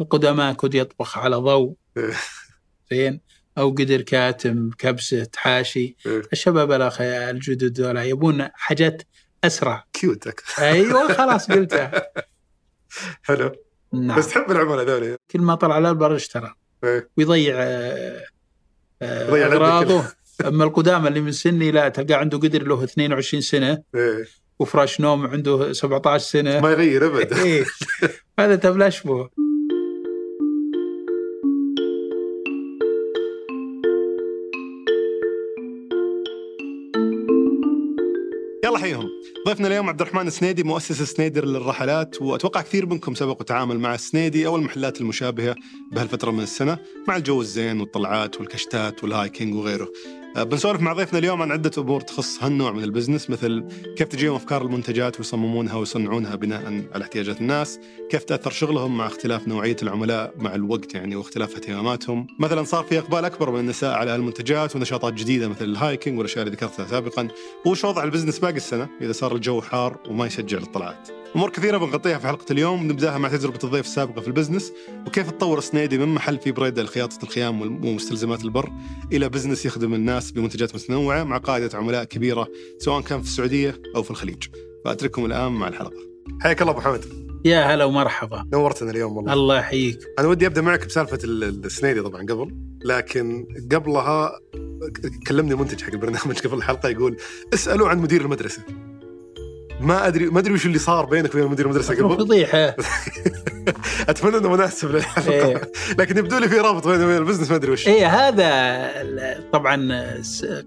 القدماء كود يطبخ على ضوء. إيه. زين. أو قدر كاتم كبسة حاشي. إيه. الشباب الاخ الجدد دول يبون حاجات أسرع. cute. أيوه خلاص قلتها. حلو. نعم. بس تحب العملاء ذولي كل ما طلع على البر اشترى إيه. ويضيع آه، آه، يضيع أغراضه. أما القدامى اللي من سني لا تلقى عنده قدر له 22 سنة. إيه. وفراش نوم عنده 17 سنة. ما يغير أبد. إيه. هذا تبلا شبه يلا حيهم ضيفنا اليوم عبد الرحمن السنيدي مؤسس سنيدي للرحلات وأتوقع كثير منكم سبق وتعامل مع السنيدي أو المحلات المشابهة بهالفترة من السنة مع الجو الزين والطلعات والكشتات وال hiking وغيره. آه، بنسولف مع ضيفنا اليوم عن عدة أمور تخص هالنوع من ال business مثل كيف تجيهم أفكار المنتجات ويصممونها ويصنعونها بناء على احتياجات الناس، كيف تأثر شغلهم مع اختلاف نوعية العملاء مع الوقت يعني واختلاف اهتماماتهم، مثلا صار في إقبال أكبر من النساء على هالمنتجات ونشاطات جديدة مثل ال hiking والأشياء اللي ذكرتها سابقا، وش وضع ال business باقي السنة إذا صار الجو حار وما يشجع للطلعات. أمور كثيرة بنغطيها في حلقة اليوم نبدأها مع تجربة الضيف السابقة في ال business وكيف تطور سنيدي من محل في بريدة لخياطة الخيام ومستلزمات البر إلى بزنس يخدم الناس بمنتجات متنوعة مع قاعدة عملاء كبيرة سواء كان في السعودية أو في الخليج. فأترككم الآن مع الحلقة. حياك الله أبو حمد يا هلا ومرحبا نورتنا اليوم والله. الله يحييك أنا ودي أبدأ معك بسالفة ال- السنيدي طبعا قبل لكن قبلها كلمني منتج حق البرنامج قبل الحلقة يقول اسألوا عن مدير المدرسة ما ادري ما أدري وش اللي صار بينك وبين مدير المدرسة قبل. فضيحة. أتمنى إنه مناسب للحلقة. إيه. لكن يبدو لي في رابط وبين ال business ما أدري وش. إيه هذا طبعا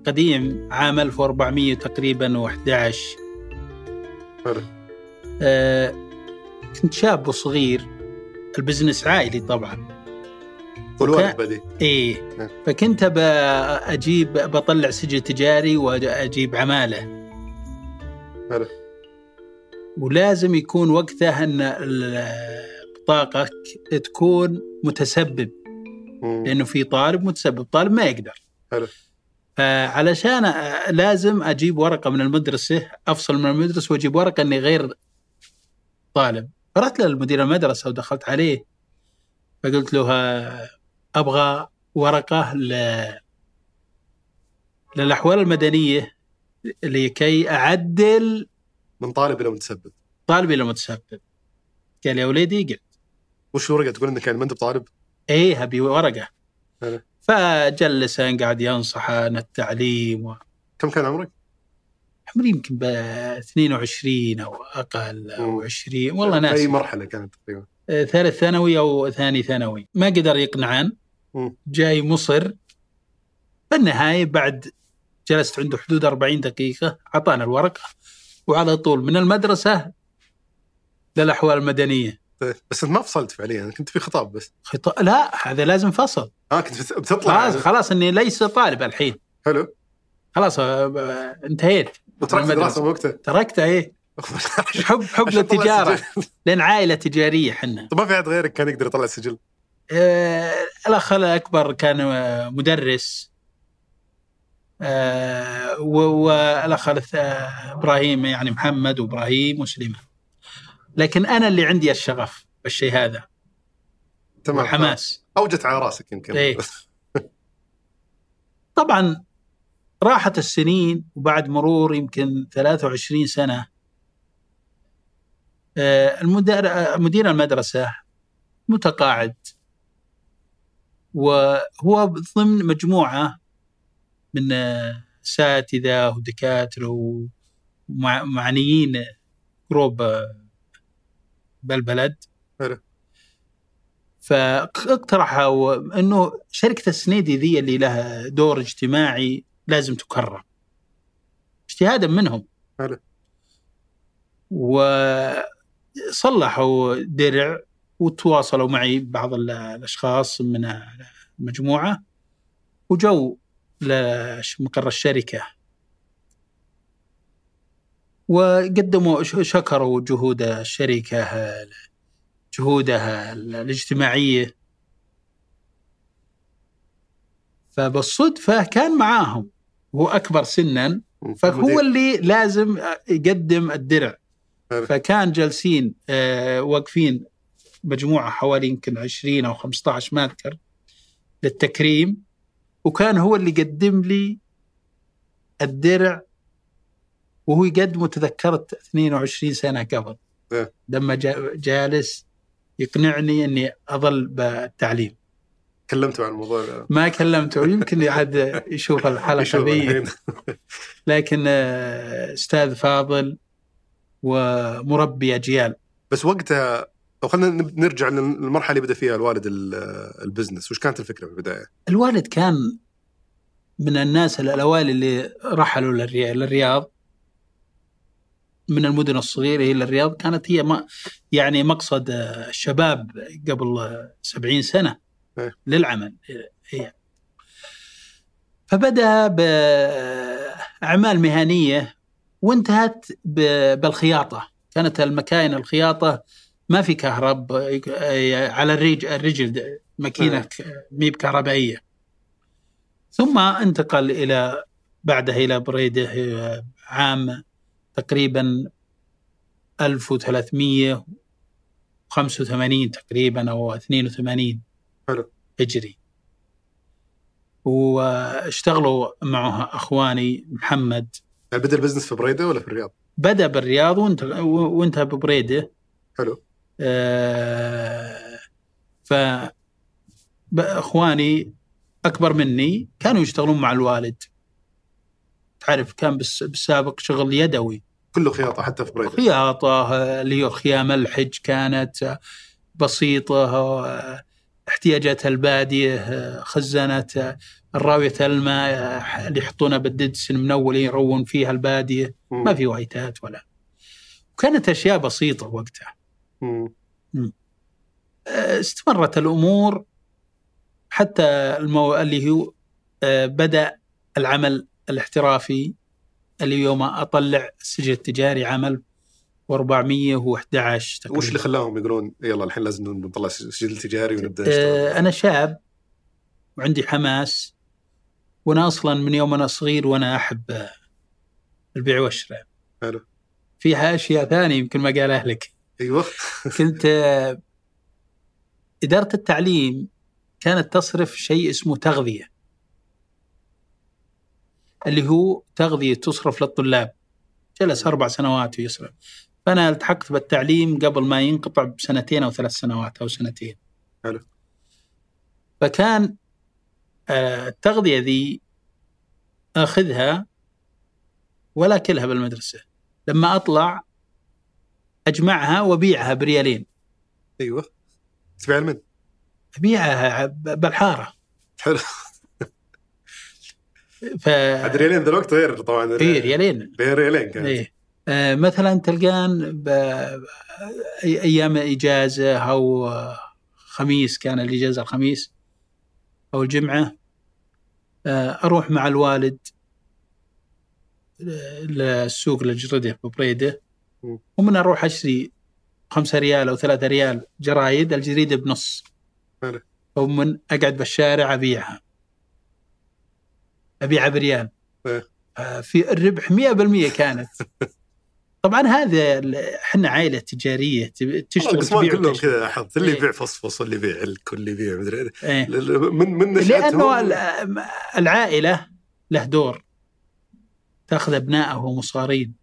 قديم عام 1400 تقريبا و11 حلو. آه كنت شاب وصغير. ال business عائلي طبعا. والوالد بدي إيه. نعم. فكنت أجيب بطلع سجل تجاري واجيب عمالة. حلو. ولازم يكون وقتها أن بطاقتك تكون متسبب مم. لأنه في طالب متسبب طالب ما يقدر حلو. فعلشان لازم أجيب ورقة من المدرسة أفصل من المدرسة وأجيب ورقة إني غير طالب فرحت للمدير المدرسة ودخلت عليه فقلت له آه، أبغى ورقة ل... للأحوال المدنية لكي أعدل من طالب إلى متسبب. طالبي إلى متسبب. قال يا وليدي قلت. وش الورقه تقول إنك يعني ما أنت بطالب؟ إيه ابي ورقة. فجلس قاعد ينصح عن التعليم و... كم كان عمرك؟ عمري يمكن ب 22 أو أقل أو مم. 20 والله في أي ناس مرحلة كانت تقريبا؟ آه، ثالث ثانوي أو ثاني ثانوي. ما قدر يقنعان. جاي مصر. في النهايه بعد جلست عنده حدود 40 دقيقة أعطانا الورقة. وعلى طول من المدرسة للاحوال المدنية. طيب. بس انت ما فصلت فعليا كنت في خطاب بس. خطا لا هذا لازم فصل. آه كنت بت- بتطلع. خلاص خلاص إني ليس طالب الحين. حلو. خلاص آه، انتهيت. وتركت. الدراسه وقتها؟ تركتها إيه. حب حب للتجارة. سجل. لأن عائلة تجارية حنا طب ما في احد غيرك كان يقدر يطلع السجل؟ آه، الأخ الأكبر كان آه، مدرس. والاخ آه، إبراهيم يعني محمد وإبراهيم وسليمان. لكن أنا اللي عندي الشغف بالشيء هذا. تمام والحماس. أوجت على رأسك يمكن. إيه. طبعا راحت السنين وبعد مرور يمكن 23 سنة آه، المدير مدير المدرسة متقاعد وهو ضمن مجموعة من اساتذه ودكاتره ومعنيين جروب بالبلد حلو. فاقترحوا أنه شركة السنيدي ذي اللي لها دور اجتماعي لازم تكرم اجتهادا منهم حلو. وصلحوا درع وتواصلوا معي بعض ال- الأشخاص من المجموعة وجو لمقر الشركة. وقدموا شكروا جهود الشركة جهودها الاجتماعية. فبالصدفة كان معاهم هو أكبر سنا فهو اللي لازم يقدم الدرع. فكان جالسين آه، واقفين مجموعة حوالي يمكن 20 أو 15 ما اذكر للتكريم. وكان هو اللي قدم لي الدرع وهو يقدمه تذكرت 22 سنة قبل. إيه. لما جا- جالس يقنعني إني أظل بالتعليم. كلمته عن الموضوع. ما كلمته يمكن عاد يشوف الحلقة يشوف ذي. لكن آه، أستاذ فاضل ومربي أجيال. بس وقتها أو خلينا نرجع للمرحلة اللي بدأ فيها الوالد ال- البزنس وش كانت الفكرة في البداية؟ الوالد كان من الناس الأوائل اللي رحلوا للري- للرياض. من المدن الصغيرة إلى الرياض كانت هي ما يعني مقصد الشباب قبل آه، 70 سنة إيه. للعمل هي. فبدأ بأعمال مهنية وانتهت بالخياطة. كانت المكاين الخياطة ما في كهرب آه، على الرجل الرجل ماكينة ميب كهربائيه ثم انتقل إلى بعدها إلى بريده عام تقريبا 1385 تقريبا أو 82 حلو. هجري. واشتغلوا معه أخواني محمد. يعني بدأ البزنس في بريده ولا في الرياض؟ بدأ بالرياض وانت- وانتهى ببريده. حلو. ف اخواني اكبر مني كانوا يشتغلون مع الوالد. تعرف كان بالس- بالسابق شغل يدوي. كله خياطة حتى في بريدة. خياطة اللي هي خيام الحج كانت بسيطة آه، احتياجات البادية خزانه الراوية الماء اللي يحطونها بالددس المنول يرون فيها البادية. ما في وايتات ولا. وكانت أشياء بسيطة وقتها. استمرت الأمور حتى المو... اللي هو آه، بدأ العمل الاحترافي. اللي يوم أطلع السجل التجاري عام 1411 تقريبا. وش اللي خلاهم يقولون يلا الحين لازم نطلع سجل تجاري ونبدأ نشتغل؟ آه، أنا شاب وعندي حماس وأنا أصلا من يوم أنا صغير وأنا أحب آه، البيع والشراء. حلو. فيها أشياء ثانية يمكن ما قالها لك. أيوه. كنت إدارة التعليم كانت تصرف شيء اسمه تغذية. اللي هو تغذية تصرف للطلاب. جلس أربع سنوات ويصرف فأنا التحقت بالتعليم قبل ما ينقطع بسنتين أو ثلاث سنوات أو سنتين. حلو. فكان آه، التغذية ذي أخذها ولا كلها بالمدرسة. لما أطلع أجمعها وأبيعها بريالين. أيوه. تبيع من؟ أبيعها بالحارة. حلو. ف عاد ريالين ذا الوقت غير طبعا. إي ريالين. غير ريالين كان إيه آه، مثلا تلقان ب- أيام إجازة أو خميس كان الإجازة الخميس أو الجمعة آه، أروح مع الوالد آه، للسوق الجردة ببريده. ومن أروح أشتري خمسة ريال أو ثلاثة ريال جرايد الجريدة بنص حلو. ومن أقعد بالشارع أبيعها أبيعها بريال إيه. آه، في الربح 100% كانت طبعا هذا إحنا عائلة تجارية تشتغل القسمان تبيع كلهم. كذا لاحظت اللي إيه. يبيع فصفص واللي يبيع الك واللي يبيع مدري إيه. إيه. من من لأنه العائلة له دور تأخذ ابنائه مصارين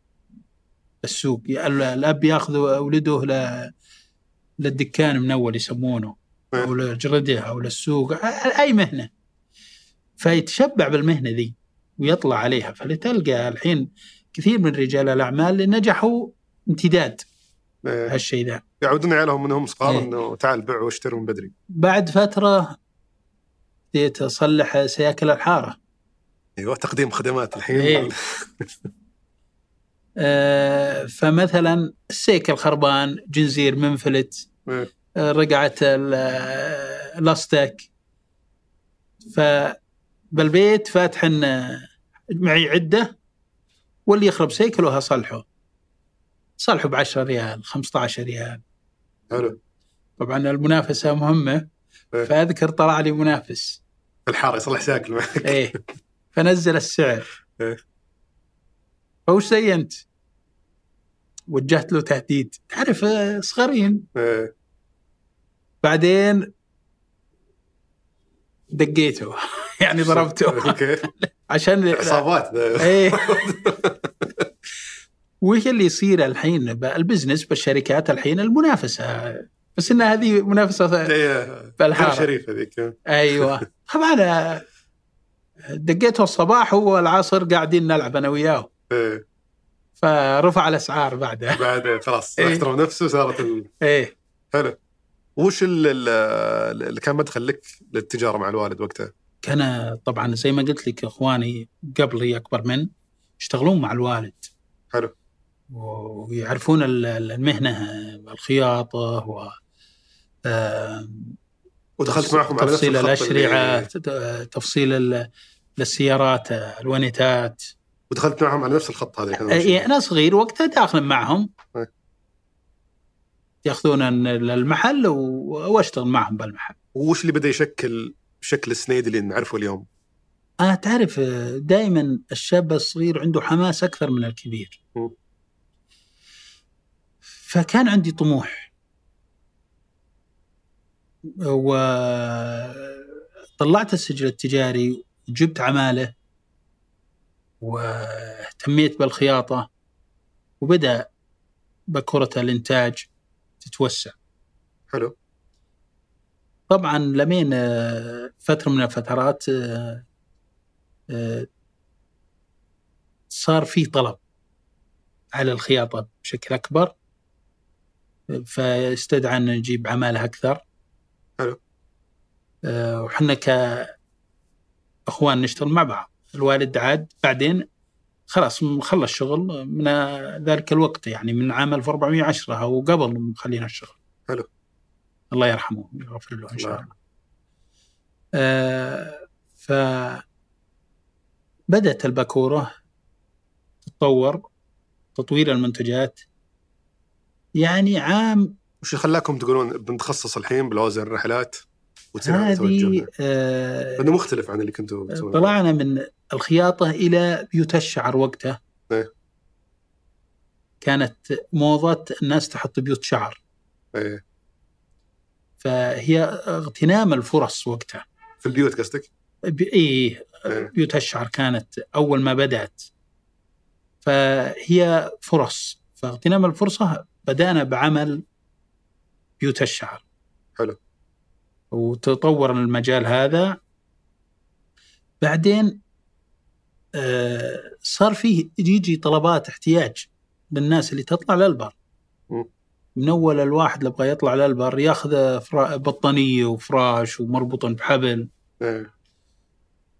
السوق. ال- الاب ياخذ أولده ل- للدكان من أول يسمونه أو للجرده أو للسوق. أي مهنة. فيتشبع بالمهنة ذي ويطلع عليها. فلتلقى الحين كثير من رجال الأعمال اللي نجحوا امتداد إيه. هالشيء ذا. يعودون عيالهم انهم صغار إيه. إنه تعال بيع واشتري من بدري. بعد فترة بديت أصلح سياكل الحارة. أيوه تقديم خدمات الحين. إيه. آه، فمثلا السيكل خربان جنزير منفلت إيه. آه، رقعة ال- آه، الاستك فبالبيت فاتح معي عدة واللي يخرب سيكله اصلحه صلحه ب 10 ريال 15 ريال. حلو. طبعا المنافسة مهمة. إيه. فأذكر طلع لي منافس. في الحارة يصلح ساكل معك. إيه. فنزل السعر. إيه. فوش زي انت؟ وجهت له تهديد. تعرف آه، صغارين. إيه. بعدين دقيته. يعني ضربته. عشان عصابات. إيه. وش اللي يصير الحين البزنس بالشركات الحين المنافسة. بس إن هذه منافسة إيه، بالحارة. غير شريف هذيك أيوه. طبعا آه، دقيته الصباح هو العصر قاعدين نلعب أنا وياه. إيه. فرفع الأسعار بعدها بعد خلاص إيه. احترم نفسه صارت ال... إيه حلو وش ال- ال- اللي كان مدخل لك للتجارة مع الوالد وقتها؟ كان طبعا زي ما قلت لك إخواني قبلي أكبر من يشتغلون مع الوالد حلو. ويعرفون ال- ال- المهنة الخياطة و ودخلت معهم على تفصيل الاشرعه اللي... ت- تفصيل ال- السيارات الونيتات ودخلت معهم على نفس الخط هذا اللي ماشيين. أنا صغير وقتها داخل معهم إيه. ياخذون المحل وأشتغل معهم بالمحل وش اللي بدأ يشكل شكل السنيد اللي نعرفه اليوم؟ آه تعرف دائما الشاب الصغير عنده حماس أكثر من الكبير م. فكان عندي طموح وطلعت السجل التجاري وجبت عمالة واهتميت بالخياطة وبدأ بكرة الإنتاج تتوسع. حلو. طبعا لمين آه، فترة من الفترات آه، آه، صار في طلب على الخياطة بشكل أكبر فاستدعى أن نجيب عمالة أكثر. حلو. وحنا كأخوان نشتغل مع بعض. الوالد عاد. بعدين خلاص خلص شغل من ذلك الوقت يعني من عام 1410 أو قبل مخلينا الشغل. حلو. الله يرحمه ويغفر له إن شاء الله. آه، ف بدأت الباكورة تتطور تطوير المنتجات. يعني عام وش خلاكم تقولون بنتخصص الحين بلوزن الرحلات وتصير هذه؟ آه، مختلف عن اللي كنتوا طلعنا من الخياطة إلى بيوت الشعر وقتها إيه. كانت موضة الناس تحط بيوت شعر إيه. فهي اغتنام الفرص وقتها في البيوت قصدك؟ ب- إيه إيه. بيوت الشعر كانت أول ما بدأت فهي فرص فاغتنام الفرصة بدأنا بعمل بيوت الشعر حلو. وتطور المجال هذا بعدين صار فيه يجي طلبات احتياج للناس اللي تطلع للبر. من أول الواحد اللي يبغى يطلع للبر ياخذ بطانية وفراش ومربوط بحبل إيه.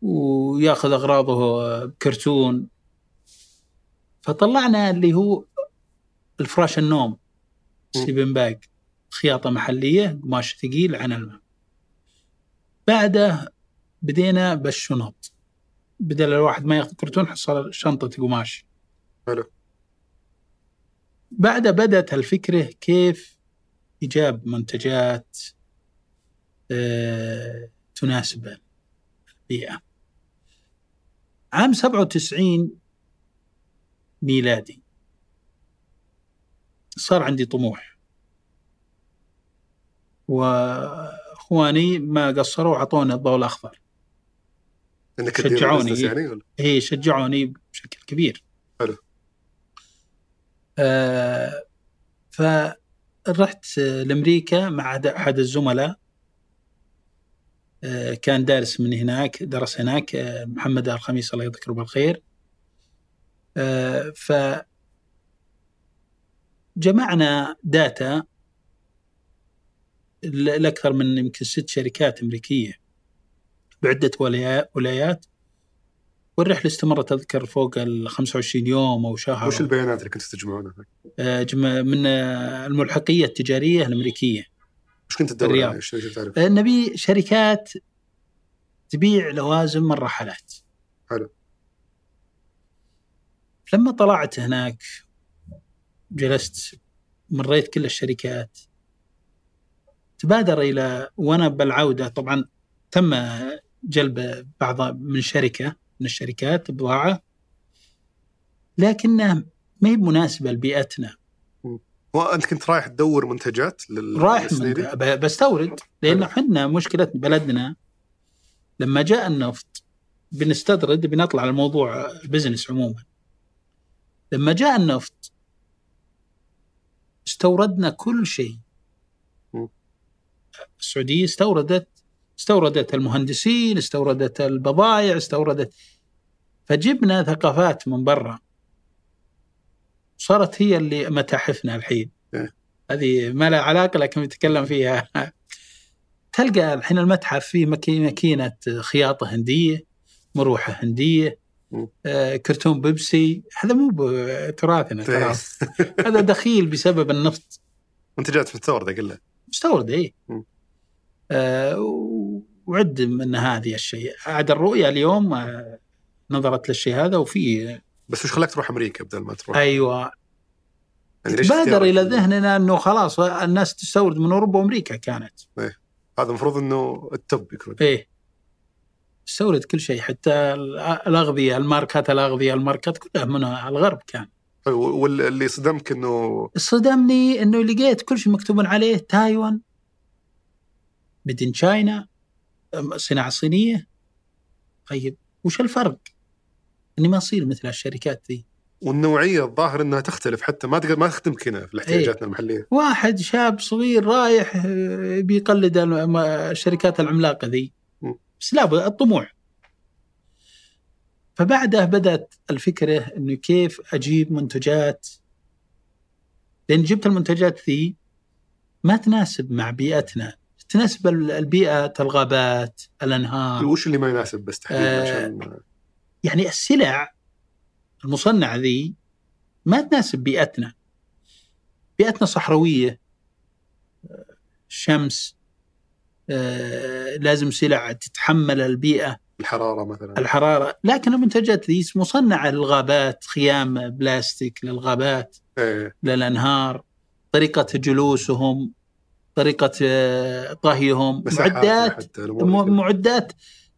وياخذ أغراضه بكرتون فطلعنا اللي هو الفراش النوم. سليبن باج خياطة محلية قماش ثقيل عن الماء بعده بدينا بالشنط بدل الواحد ما ياخذ كرتون حصل شنطة قماش. حلو. بعد بدأت الفكرة كيف إيجاب منتجات آه، تناسب البيئه عام 97 ميلادي. صار عندي طموح. وأخواني ما قصروا اعطوني الضوء الأخضر. إنك شجعوني. البزنس يعني ولا؟ هي شجعوني بشكل كبير حلو. آه فرحت لأمريكا مع احد الزملاء آه كان دارس من هناك درس هناك آه محمد الخميس الله يذكره بالخير آه ف جمعنا داتا لأكثر من يمكن ست شركات أمريكية ولايا- ولايات والرحلة استمرت أذكر فوق ال 25 يوم أو شهر وش البيانات اللي كنتوا تجمعونها؟ آه، من الملحقية التجارية الأمريكية وش كنت تدور الرياض. عليه؟ إيش اللي تعرف؟ آه، نبي شركات تبيع لوازم الرحلات حلو. لما طلعت هناك جلست مريت كل الشركات تبادر إلى وأنا بالعودة طبعا تم جلب بعض من شركة من الشركات بضاعة لكنها ما هي مناسبة لبيئتنا. وأنت كنت رايح تدور منتجات لل رايح من بستورد لأن. إحنا مشكلة بلدنا لما جاء النفط بنستطرد بنطلع على الموضوع بزنس عموما لما جاء النفط استوردنا كل شيء. السعودية استوردت استوردت المهندسين استوردت البضائع استوردت. فجبنا ثقافات من برا. صارت هي اللي متاحفنا الحين. إيه. هذه ما لها علاقة لكن نتكلم فيها. تلقى الحين المتحف فيه مكي- ماكينة خياطة هندية مروحة هندية م. آه، كرتون بيبسي. هذا مو بتراثنا إيه. خلاص هذا دخيل بسبب النفط. منتجات مستورده كلها مستورد اي. آه وعد من هذه الشيء. عاد الرؤية اليوم آه، نظرت للشيء هذا وفي بس وش خلاك تروح أمريكا بدل ما تروح؟ أيوه. يعني بادر إلى ذهننا أنه خلاص الناس تستورد من أوروبا وأمريكا كانت. هذا المفروض إنه ال top يكون. إيه. تستورد كل شيء حتى ال- الأغذية الماركات الأغذية الماركات كلها من الغرب كان. طيب، واللي صدمك إنه صدمني إنه لقيت كل شيء مكتوب عليه تايوان made in China. صناعة صينية؟ طيب وش الفرق؟ إني ما أصير مثل الشركات ذي. والنوعية الظاهر إنها تختلف حتى ما تقدر ما تخدمك هنا في. احتياجاتنا المحلية. واحد شاب صغير رايح آه، بيقلد الشركات العملاقة ذي. بس لا الطموح. فبعدها بدأت الفكرة إنه كيف أجيب منتجات؟ لأن جبت المنتجات ذي ما تناسب مع بيئتنا. تناسب ال- البيئة الغابات الأنهار. وش اللي ما يناسب؟ بس تحديدا آه. عشان يعني السلع المصنعة ذي ما تناسب بيئتنا. بيئتنا صحراوية آه، شمس آه، لازم سلع تتحمل البيئة. الحرارة مثلا. الحرارة. لكن المنتجات ذي مصنعة للغابات خيام بلاستيك للغابات إيه. للأنهار طريقة جلوسهم طريقة آه، طهيهم. معدات معدات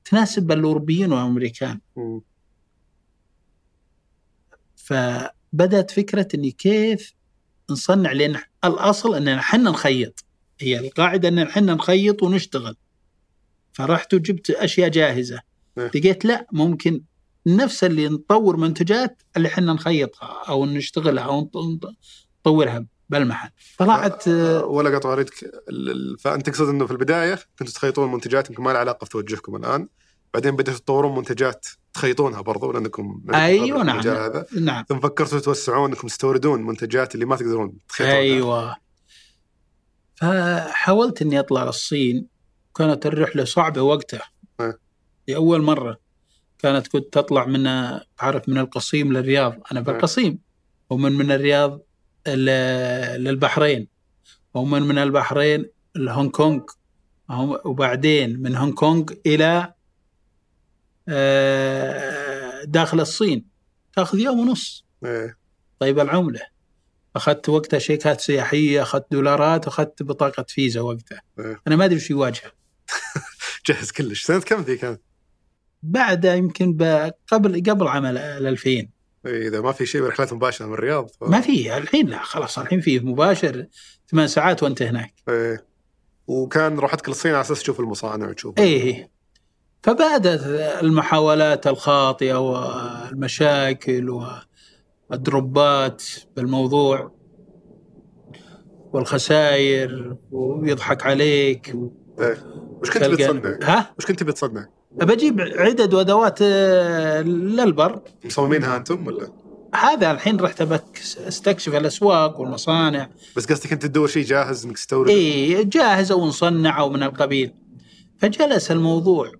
تناسب الأوروبيين والأمريكان. مم. فبدأت فكرة إني كيف نصنع لأن الأصل إننا إحنا نخيط. هي القاعدة ان إحنا نخيط ونشتغل. فرحت وجبت أشياء جاهزة. إيه. لقيت لا ممكن نفس اللي نطور منتجات اللي إحنا نخيطها أو نشتغلها أو نط- نط- نطورها. بالمحل. طلعت آه، آه، ولا قطع عليك فأنت تقصد إنه في البداية كنتوا تخيطون منتجات يمكن ما لها علاقة في توجهكم الآن. بعدين بدأتوا تطورون منتجات تخيطونها برضو لأنكم لأنكم أيوه نعم المجال هذا. نعم. ثم فكرتوا توسعون إنكم تستوردون منتجات اللي ما تقدرون تخيطونها. أيوه. فحاولت إني أطلع للصين. كانت الرحلة صعبة وقتها. أه. لأول مرة كانت كنت تطلع من عارف من القصيم للرياض. أنا في أه. القصيم ومن من الرياض للبحرين. ومن من البحرين لهونغ كونغ. وبعدين من هونغ كونغ إلى آه، داخل الصين. تاخذ يوم ونص. إيه. طيب العملة. أخذت وقتها شيكات سياحية أخذت دولارات أخذت بطاقة فيزا وقتها. إيه. أنا ما أدري وش يواجه. جهز كلش. سنة كم ذي كانت؟ بعدها يمكن قبل قبل عام ال 2000 إيه، إذا ما في شيء برحلات مباشرة من الرياض ف... ما في الحين لا خلاص الحين فيه مباشر ثمان ساعات وأنت هناك إيه. وكان روحتك للصين على أساس تشوف المصانع وتشوف إيه فبدأت المحاولات الخاطئة والمشاكل والدروبات بالموضوع والخسائر ويضحك عليك إيه. وش كنت بتصنع؟ ها وش كنت بتصنع؟ بجيب عدد وأدوات آه، للبر. مصممينها أنتم ولا؟ هذا الحين رحت أستكشف الأسواق والمصانع. بس قصدك أنت تدور شيء جاهز إنك تستورد؟ إي جاهز أو نصنع أو من القبيل. فجلس الموضوع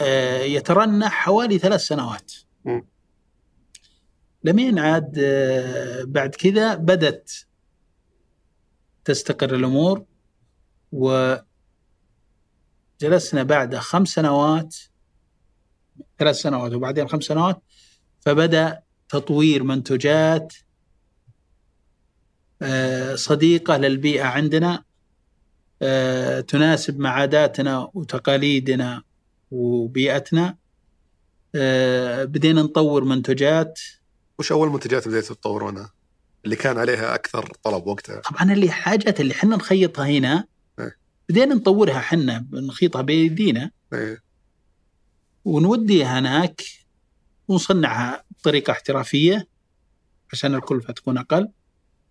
آه، يترنح حوالي ثلاث سنوات. لمين عاد آه، بعد كذا بدت تستقر الأمور وجلسنا بعد خمس سنوات ثلاث سنوات وبعدين خمس سنوات فبدأ تطوير منتجات آه، صديقة للبيئة عندنا آه، تناسب مع عاداتنا وتقاليدنا وبيئتنا آه، بدينا نطور منتجات وش أول منتجات بديتوا تطورونها؟ اللي كان عليها أكثر طلب وقتها طبعا اللي حاجات اللي إحنا نخيطها هنا. بدينا نطورها إحنا نخيطها بايدينا إيه. ونوديها هناك ونصنعها بطريقة احترافية عشان الكلفة تكون أقل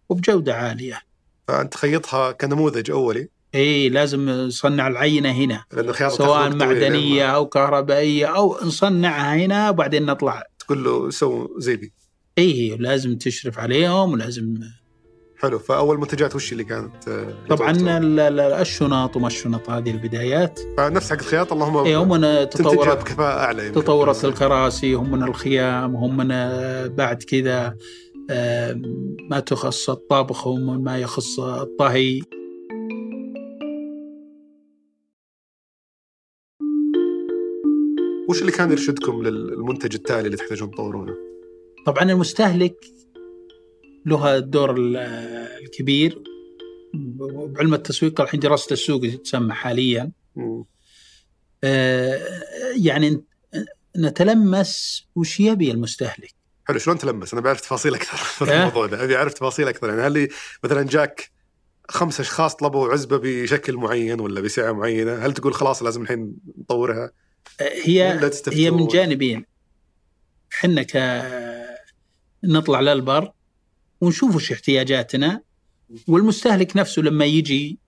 وبجودة عالية. فأنت خيطها كنموذج أولي إي لازم نصنع العينة هنا سواء معدنية أو كهربائية أو نصنعها هنا وبعدين نطلع تقول له سو زي دي إي لازم تشرف عليهم ولازم حلو. فأول منتجات وش اللي كانت؟ آه، طبعا الشنط وما الشنط هذه البدايات. فنفس حق الخياط اللهم اي هم من تطورت بكفاءة أعلى يمكن. تطورت الكراسي هم من الخيام هم من آه، بعد كذا آه، ما تخص الطبخ هم ما يخص الطهي. وش اللي كان يرشدكم للمنتج التالي اللي تحتاجون تطورونه؟ طبعا المستهلك له الدور ال- الكبير بعلم التسويق الحين دراسة السوق تسمى حاليا. آه، يعني نتلمس وش يبي المستهلك حلو شلون تلمس؟ أنا بعرف تفاصيل أكثر في إيه؟ الموضوع ده، أبي أعرف تفاصيل أكثر يعني هل مثلا جاك خمس أشخاص طلبوا عزبة بشكل معين ولا بسعه معينه، هل تقول خلاص لازم الحين نطورها؟ هي؟ هي من جانبين إحنا ك نطلع للبر ونشوف وش احتياجاتنا والمستهلك نفسه لما يجي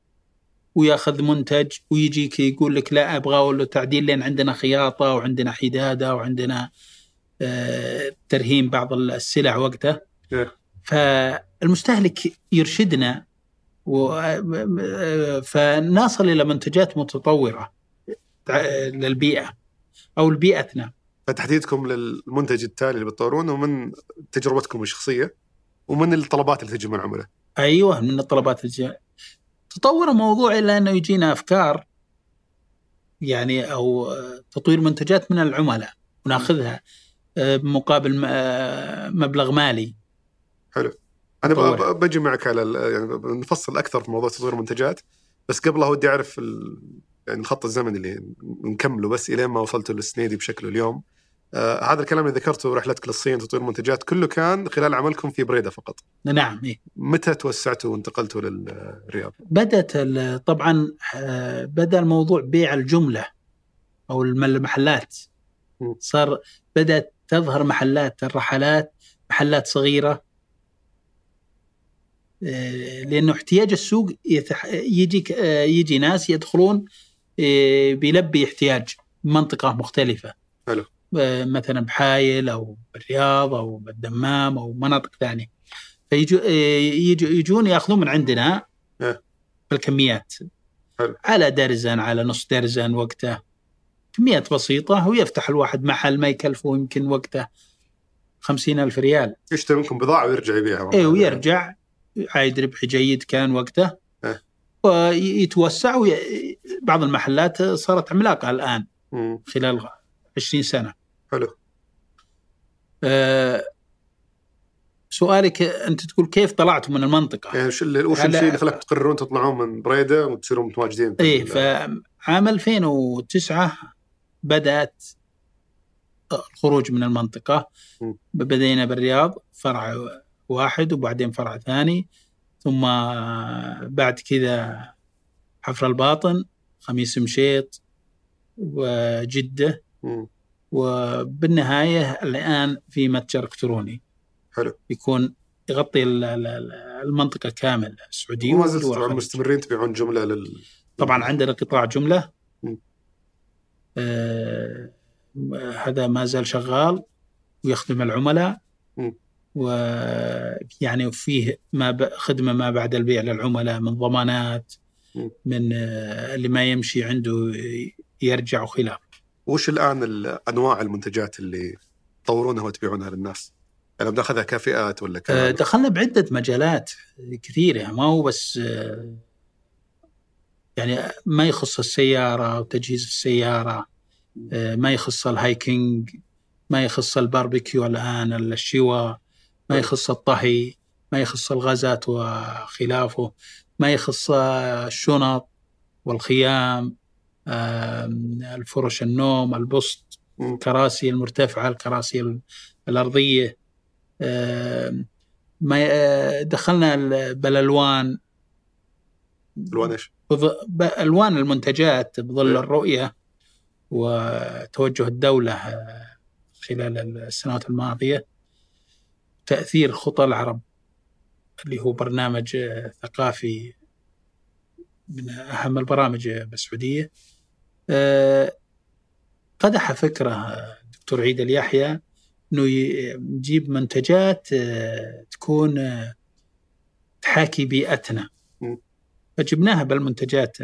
وياخذ منتج ويجيك يقول لك لا أبغى له تعديل لأن عندنا خياطة وعندنا حدادة وعندنا آه، ترهيم بعض السلع وقته. إيه. فالمستهلك يرشدنا آه، فنصل إلى منتجات متطورة للبيئة أو لبيئتنا. فتحديدكم للمنتج التالي اللي بتطورونه من تجربتكم الشخصية. ومن الطلبات اللي تجي من العملاء. أيوه من الطلبات الجايه تطور الموضوع إلى أنه يجينا أفكار يعني أو آه، تطوير منتجات من العملاء وناخذها آه، بمقابل م- آه، مبلغ مالي أنا تطور. ب- بجي معك على يعني نفصل أكثر في موضوع تطوير المنتجات بس قبلها ودي أعرف ال... يعني الخط الزمني اللي نكمله بس إلين ما وصلتوا للسنيدي بشكله اليوم. آه هذا الكلام اللي ذكرته رحلتك للصين تطوير منتجات كله كان خلال عملكم في بريدة فقط. نعم إيه. متى توسعتوا وانتقلتوا للرياض؟ بدأت طبعا آه، بدأ الموضوع بيع الجملة أو الم- المحلات. صار بدأت تظهر محلات الرحلات محلات صغيرة آه، لأنه احتياج السوق يتح... يجي آه، يجي ناس يدخلون بيلبي احتياج منطقة مختلفة حلو. مثلا بحايل أو بالرياض أو بالدمام أو مناطق ثانية فيجوا آه، يجوا يجون يأخذون من عندنا إيه. بالكميات. على درزن على نص درزن وقته كميات بسيطة ويفتح الواحد محل ما يكلفه يمكن وقته خمسين ألف ريال يشتري منكم بضاعة ويرجع يبيعها. إيه ويرجع عايد ربح جيد كان وقته إيه. ويتوسع وي... بعض المحلات صارت عملاقة الآن مم. خلال 20 سنة حلو. أه سؤالك أنت تقول كيف طلعت من المنطقة يعني وش الشيء اللي خلاكم تقررون تطلعون من بريدة وتصيرون متواجدين؟ ال- فعام 2009 بدأت الخروج من المنطقة م. بدينا بالرياض فرع واحد وبعدين فرع ثاني ثم بعد كذا حفر الباطن خميس مشيط وجدة. وبالنهاية الآن في متجر إلكتروني حلو. يكون يغطي ال- ال- ال- المنطقة كامل السعودية وما زلتوا الخليج. مستمرين تبيعون جملة لل طبعا عندنا قطاع جملة. آه هذا ما زال شغال ويخدم العملاء. ويعني فيه ما ب... خدمة ما بعد البيع للعملاء من ضمانات مم. من آه اللي ما يمشي عنده يرجع وخلاف وش الآن ال- أنواع المنتجات اللي تطورونها وتبيعونها للناس؟ يعني بناخذها كفئات ولا ك آه دخلنا بعدة مجالات كثيرة ما هو بس آه يعني ما يخص السيارة وتجهيز السيارة آه، ما يخص ال hiking ما يخص الباربيكيو الآن الشواء ما يخص الطهي ما يخص الغازات وخلافه ما يخص الشنط والخيام الفرش النوم البسط. الكراسي المرتفعة الكراسي ال- الأرضية ما دخلنا ال- بالألوان ألوان إيش؟ بظ- بالوان المنتجات بظل إيه. الرؤية وتوجه الدولة آه، خلال السنوات الماضية تأثير خطى العرب اللي هو برنامج آه، ثقافي من أهم البرامج بالسعودية آه، قدح فكرة آه، دكتور عيد اليحيى إنه يجيب منتجات آه، تكون آه، تحاكي بيئتنا. فجبناها بالمنتجات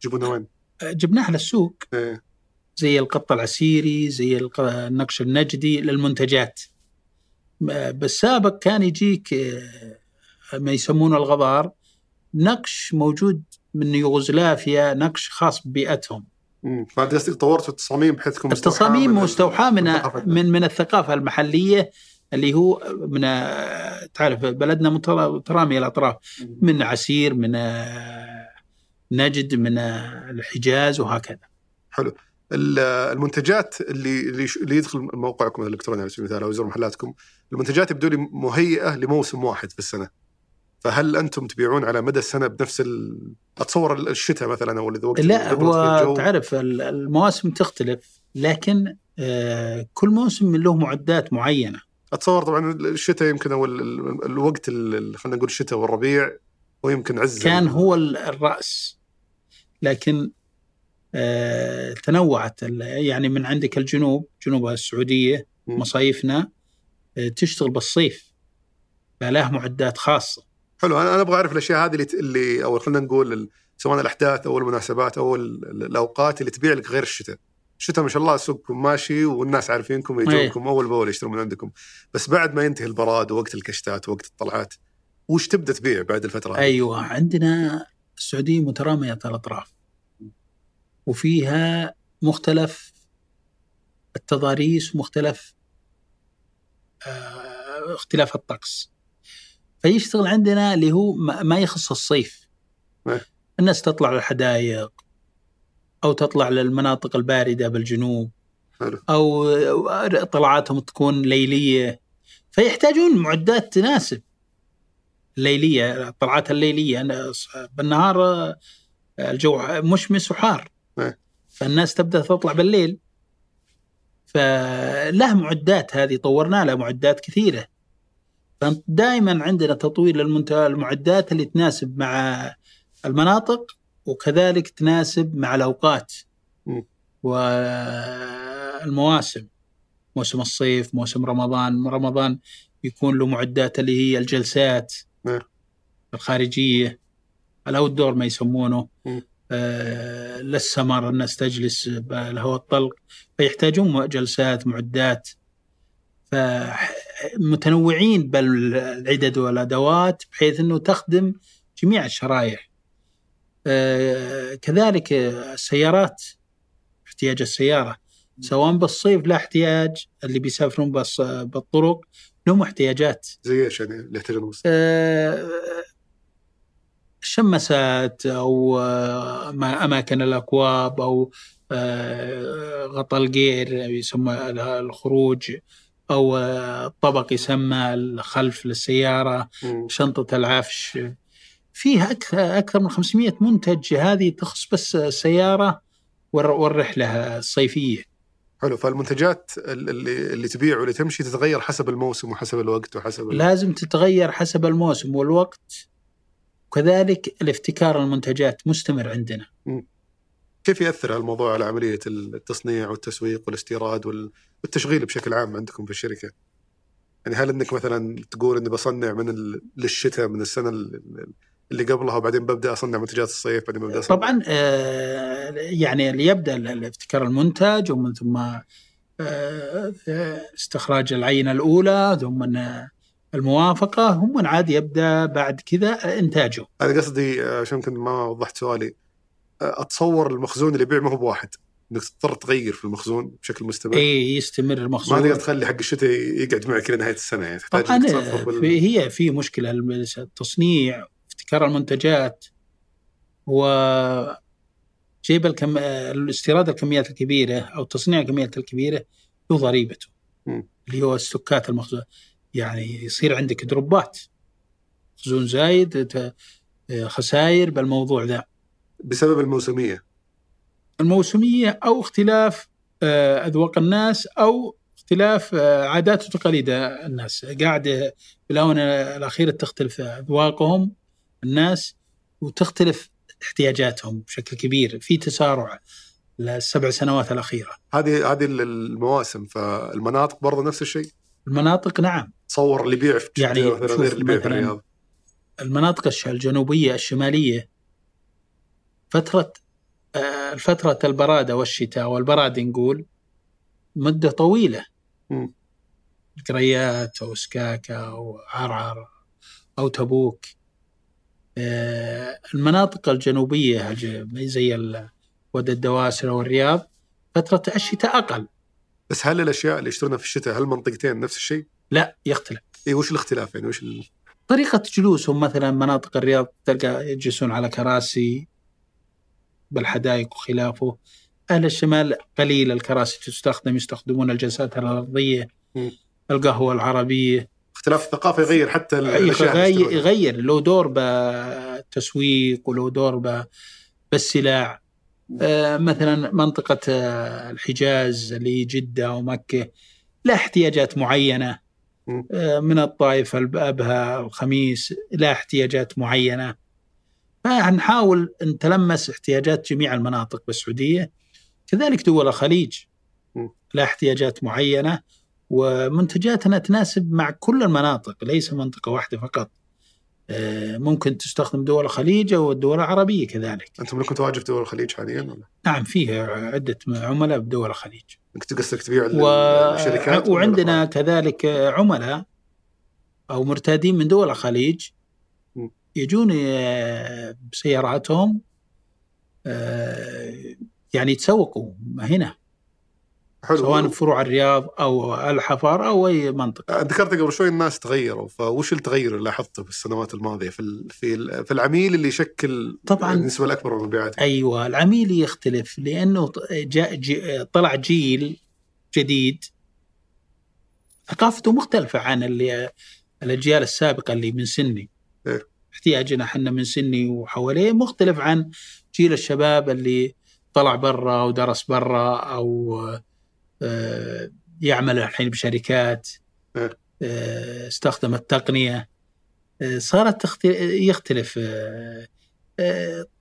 تجيبونها وين؟ جبناها للسوق إيه. زي القط العسيري زي النقش النجدي للمنتجات بالسابق كان يجيك آه، ما يسمونه الغبار نقش موجود من يوغوسلافيا نقش خاص ببيئتهم. فانت قصدك طورتوا التصاميم بحيث تكون التصاميم من- مستوحاة من. من من الثقافة المحلية اللي هو من تعرف بلدنا مترا- مترامي الأطراف مم. من عسير من نجد من الحجاز وهكذا حلو ال- المنتجات اللي اللي يدخل موقعكم الإلكتروني على سبيل المثال أو يزور محلاتكم المنتجات يبدو لي مهيئة لموسم واحد في السنة فهل أنتم تبيعون على مدى السنة بنفس ال... أتصور الشتاء مثلا أو اذا لا هو تعرف ال- المواسم تختلف لكن آه، كل موسم له معدات معينة. أتصور طبعا الشتاء يمكن أو ال- ال- الوقت ال- خلينا نقول الشتاء والربيع ويمكن عز كان هو ال- الرأس. لكن آه، تنوعت يعني من عندك الجنوب جنوب السعودية مم. مصايفنا آه، تشتغل بالصيف فله معدات خاصة. حلو أنا أنا أبغى أعرف الأشياء هذه اللي, اللي أو خلينا نقول سواء الأحداث أو المناسبات أو ال- ال- الأوقات اللي تبيع لك غير الشتاء. الشتاء ما شاء الله سوقكم ماشي والناس عارفينكم ويجونكم أول بأول يشترون من عندكم. بس بعد ما ينتهي البراد ووقت الكشتات ووقت الطلعات وش تبدأ تبيع بعد الفترة هذه؟ أيوة عندنا السعودية مترامية الأطراف وفيها مختلف التضاريس ومختلف آه، اختلاف الطقس فيشتغل عندنا اللي هو ما يخص الصيف. إيه. الناس تطلع للحدائق أو تطلع للمناطق الباردة بالجنوب. حلو. أو طلعاتهم تكون ليلية. فيحتاجون معدات تناسب. الليلية الطلعات الليلية. أنا بالنهار آه، الجو مشمس وحار. إيه. فالناس تبدأ تطلع بالليل. فله معدات هذه طورنا لها معدات كثيرة. فدائما عندنا تطوير للمعدات اللي تناسب مع المناطق وكذلك تناسب مع الأوقات م. والمواسم موسم الصيف موسم رمضان رمضان يكون له معدات اللي هي الجلسات نعم. الخارجية الأوت دور ما يسمونه م. آه للسمر الناس تجلس بالهواء الطلق فيحتاجون جلسات معدات فمتنوعين بالعدد والأدوات بحيث إنه تخدم جميع الشرائح. آه كذلك السيارات احتياج السيارة. سواء بالصيف لا احتياج اللي بيسافرون بالص- بالطرق لهم احتياجات زي إيش يعني؟ اللي يحتاجون؟ آه، شمسات أو آه، ما- أماكن الأكواب أو آه، غطاء القير يسمى الخروج. أو طبق يسمى الخلف للسيارة مم. شنطة العفش. فيها أكثر أكثر من 500 منتج. هذه تخص بس السياره والر- والرحلة الصيفية. حلو. فالمنتجات اللي اللي تبيع واللي تمشي تتغير حسب الموسم وحسب الوقت وحسب لازم تتغير حسب الموسم والوقت. وكذلك الابتكار المنتجات مستمر عندنا. كيف يأثر هالموضوع على عملية التصنيع والتسويق والاستيراد وال- والتشغيل بشكل عام عندكم في الشركة؟ يعني هل إنك مثلا تقول إني بصنع من. للشتاء من السنة ال- اللي قبلها وبعدين ببدأ أصنع منتجات الصيف بعدين ببدأ أصنع طبعا آه، يعني اللي يبدأ الابتكار المنتج ومن ثم آه، استخراج العينة الأولى ثم الموافقة هم عاد يبدأ بعد كذا إنتاجه أنا قصدي آه، عشان يمكن ما وضحت سؤالي أتصور المخزون اللي يبيع ما هو بواحد. إنك تضطر تغير في المخزون بشكل مستمر. اي يستمر ما تقدر المخزون تخلي حق الشتاء يقعد معك إلى نهاية السنة. يعني تحتاج طبعا تصفر بال- في هي في مشكلة. التصنيع ابتكار المنتجات و جيب الكم... الاستيراد الكميات الكبيرة أو تصنيع الكميات الكبيرة له ضريبته. اللي هو السكات المخزون. يعني يصير عندك دروبات. خزون زايد خسائر بالموضوع ذا بسبب الموسمية. الموسمية أو اختلاف آه، أذواق الناس أو اختلاف آه، عادات وتقاليد الناس. قاعدة في الآونة الأخيرة تختلف أذواقهم الناس وتختلف احتياجاتهم بشكل كبير في تسارع السبع سنوات الأخيرة. هذه هذه المواسم فالمناطق برضه نفس الشيء؟ المناطق نعم. تصور اللي يبيع في يعني غير اللي يبيع في الرياض. المناطق الش- الجنوبية الشمالية فترة آه، فترة البرادة والشتاء والبراد نقول مدة طويلة. مم. القريات أو سكاكا أو عرعر أو تبوك. آه، المناطق الجنوبية الج- زي وادي الدواسر والرياض فترة الشتاء أقل. بس هل الأشياء اللي يشترونها في الشتاء هل المنطقتين نفس الشيء؟ لا يختلف. اي وش الاختلاف يعني وش ال... طريقة جلوسهم مثلا مناطق الرياض تلقى يجلسون على كراسي بالحدائق وخلافه. أهل الشمال قليل الكراسي تستخدم يستخدمون الجلسات الأرضية. القهوة العربية. اختلاف الثقافة يغير حتى ال- الأشياء يغير, له دور بالتسويق وله دور بالسلع آه، مثلا منطقة آه، الحجاز اللي هي جدة ومكة لها احتياجات معينة. مم. آه، من الطائف الأبها الخميس لها احتياجات معينة. فنحاول نتلمس احتياجات جميع المناطق بالسعودية كذلك دول الخليج. لها احتياجات معينة ومنتجاتنا تناسب مع كل المناطق ليس منطقة واحدة فقط آه، ممكن تستخدم دول الخليج أو الدول العربية كذلك أنتم لكم تواجد في دول الخليج حاليا ولا؟ نعم فيه عدة عملاء بدول الخليج إنك قصدك تبيع و... للشركات وعندنا كذلك عملاء أو مرتادين من دول الخليج. يجون آه، بسياراتهم آه، يعني يتسوقوا هنا حلو سواء فروع الرياض أو الحفار أو أي منطقة ذكرت قبل شوي الناس تغيروا فوش التغير اللي لاحظته في السنوات الماضية في. في. في العميل اللي يشكل طبعاً. النسبة الأكبر من المبيعات أيوه العميل يختلف لأنه جاء جي طلع جيل جديد ثقافته مختلفة عن اللي الأجيال السابقة اللي من سني إيه. احتياجنا إحنا من سني وحواليه مختلف عن جيل الشباب اللي طلع برا ودرس برا أو آه، يعمل الحين بشركات إيه. آه، استخدم التقنية آه، صارت يختلف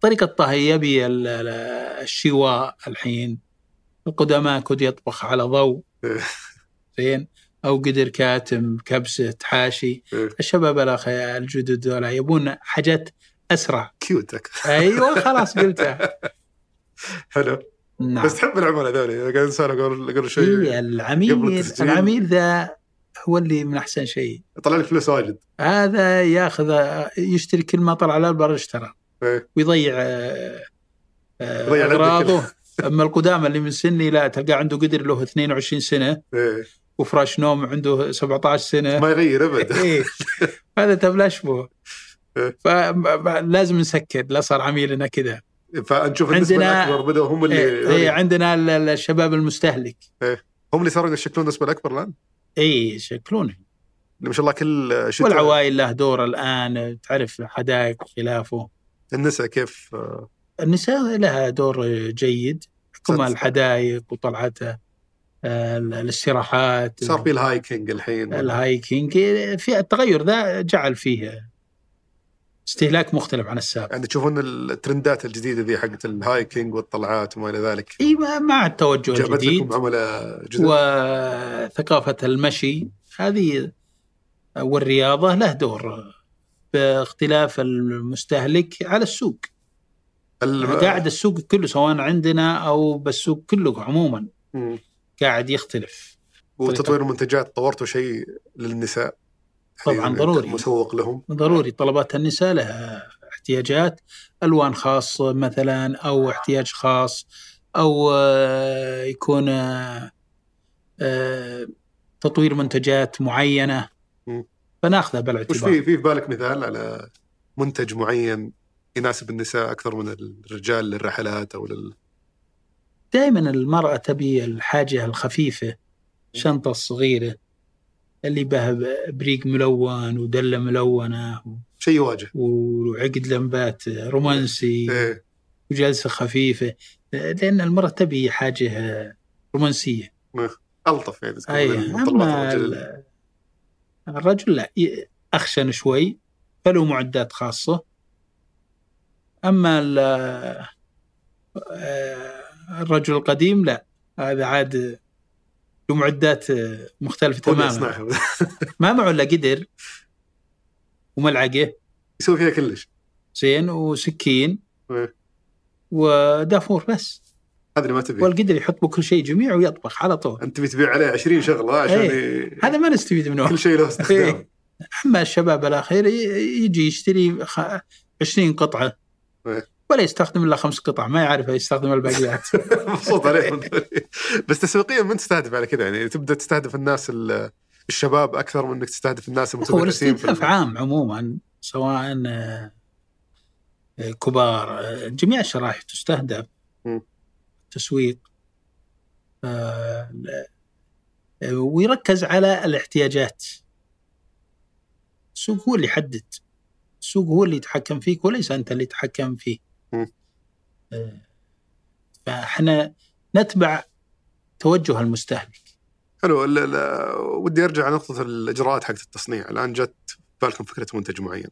طريقة طهي يبي ال- ال- الشواب الحين القدماء كنت يطبخ على ضوء إيه. زين أو قدر كاتم كبسة حاشي إيه. الشباب الأخ الجدد دول يبون حاجات أسرع. cute أيوة خلاص قلتها. حلو. نعم. بس تحب العملاء ذولي قاعد انسان قبل قبل شوي إيه العميل. العميل ذا هو اللي من أحسن شيء. يطلع لك فلوس واجد. هذا ياخذ يشتري كل ما طلع على البر اشترى. إيه. ويضيع آه، آه، يضيع أغراضه. أما القدامى اللي من سني لا تلقى عنده قدر له 22 سنة. إيه. وفراش نوم عنده 17 سنة. ما يغير أبد. إيه. هذا تبلاش به إيه. فلازم نسكت لا صار عميلنا كذا. فنشوف النسبة عندنا- الأكبر بدأوا هم اللي إيه إيه عندنا ال- ال- الشباب المستهلك. هم اللي صاروا يشكلون النسبة الأكبر الآن؟ اي شكلونه ما شاء الله كل شتاء. والعوائل له دور الآن تعرف حدائق وخلافه النساء كيف؟ النساء لها دور جيد. حكم الحدائق وطلعتها. الاستراحات صار في ال hiking الحين. ال hiking. في التغير ذا جعل فيه استهلاك مختلف عن السابق. يعني تشوفون الترندات الجديدة ذي حقت ال hiking والطلعات وما إلى ذلك؟ إي مع التوجه الجديد. وثقافة المشي هذه والرياضة له دور باختلاف المستهلك على السوق. ال- قاعد السوق كله سواء عندنا أو بالسوق كله عموما. مم. قاعد يختلف. وتطوير المنتجات طورتوا شيء للنساء. طبعاً يعني ضروري. مسوق لهم. ضروري. طلبات النساء لها احتياجات. ألوان خاصة مثلا أو احتياج خاص أو آه، يكون آه، آه، تطوير منتجات معينة. مم. فناخذها وش بالاعتبار في في في بالك مثال على منتج معين يناسب النساء أكثر من الرجال للرحلات أو لل دائما المرأة تبي الحاجة الخفيفة شنطة الصغيرة اللي به بريق ملون ودلة ملونة شيء يواجه وعقد لمبات رومانسي إيه. وجلسة خفيفة. لأن المرأة تبي حاجة رومانسية. ألطف يعني متطلبات أما الرجل. ال- الرجل لا أخشن شوي فله معدات خاصة. أما ال- آه، الرجل القديم لا هذا عاد له معدات آه، مختلفة تماما. ما معه إلا قدر وملعقة. يسوي فيها كلش. زين وسكين. إيه. ودافور بس. هذا اللي ما تبي والقدر يحط بكل شيء جميع ويطبخ على طول. أنت تبي تبيع عليه 20 شغلة عشان. ي... هذا ما نستفيد منه. كل شيء له استخدام. إيه. أما الشباب الأخير يجي يشتري خ- 20 قطعة. إيه. ولا يستخدم إلا خمس قطع ما يعرف يستخدم الباقيات. مبسوط عليهم بس تسويقيا من تستهدف على كذا؟ يعني تبدأ تستهدف الناس ال- الشباب أكثر من إنك تستهدف الناس هو المتمرسين في الاستهداف ال- عام عموما سواء آه، آه، كبار آه، جميع الشرائح تستهدف. تسويق ويركز على الاحتياجات. السوق هو اللي يحدد. السوق هو اللي يتحكم فيك وليس أنت اللي تتحكم فيه. فاحنا نتبع توجه المستهلك. حلو. ال- ال- ودي ارجع على نقطه الإجراءات حقت التصنيع. الآن جت بالكم فكرة منتج معين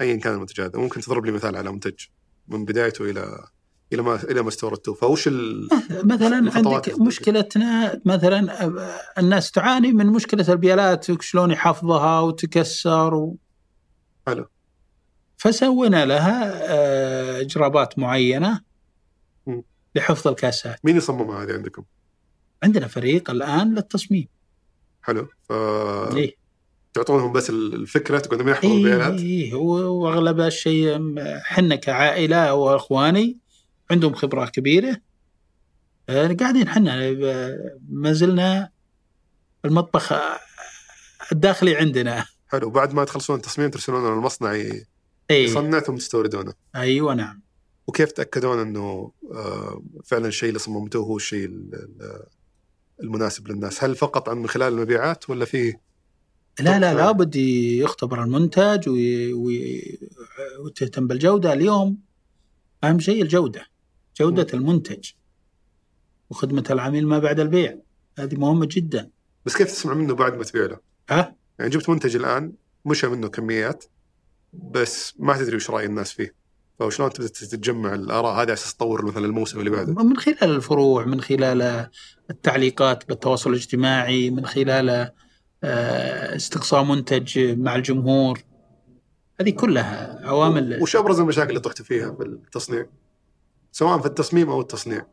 ايا كان المنتج هذا. ممكن تضرب لي مثال على منتج من بدايته إلى إلى ما إلى ما استوردته. فوش ال... مثلا عندك مشكلتنا مثلا الناس تعاني من مشكلة البيالات شلون يحفظها وتكسر و... حلو. فسوينا لها آه، إجرابات معينة. لحفظ الكاسات. مين يصممها هذه عندكم؟ عندنا فريق الآن للتصميم. حلو. ف إيه. تعطونهم بس الفكرة تقول من يحفظ إيه البيانات إيه و- وأغلب الشيء م- حنا كعائلة واخواني عندهم خبرة كبيرة. آه، قاعدين حنا آه، ما زلنا المطبخ الداخلي عندنا. حلو. بعد ما تخلصون التصميم ترسلونه للمصنع ي- اي يصنع ثم تستوردونه أيوه نعم. وكيف تأكدون إنه آه، فعلا الشيء اللي صممتوه هو الشيء ال- ال- المناسب للناس؟ هل فقط عن من خلال المبيعات ولا في لا لا لابد يختبر المنتج. وتهتم بالجودة. اليوم أهم شيء الجودة جودة المنتج وخدمة العميل ما بعد البيع. هذه مهمة جدا. بس كيف تسمع منه بعد ما تبيع له؟ ها؟ يعني جبت منتج الآن مشى منه كميات بس ما تدري وش رأي الناس فيه. فشلون تبدأ تتجمع الآراء؟ هذه على أساس تطور مثلا الموسم اللي بعده. من خلال الفروع من خلال التعليقات بالتواصل الاجتماعي من خلال آه، استقصاء منتج مع الجمهور. هذه كلها عوامل وش أبرز المشاكل اللي طحت فيها في التصنيع؟ سواء في التصميم أو التصنيع.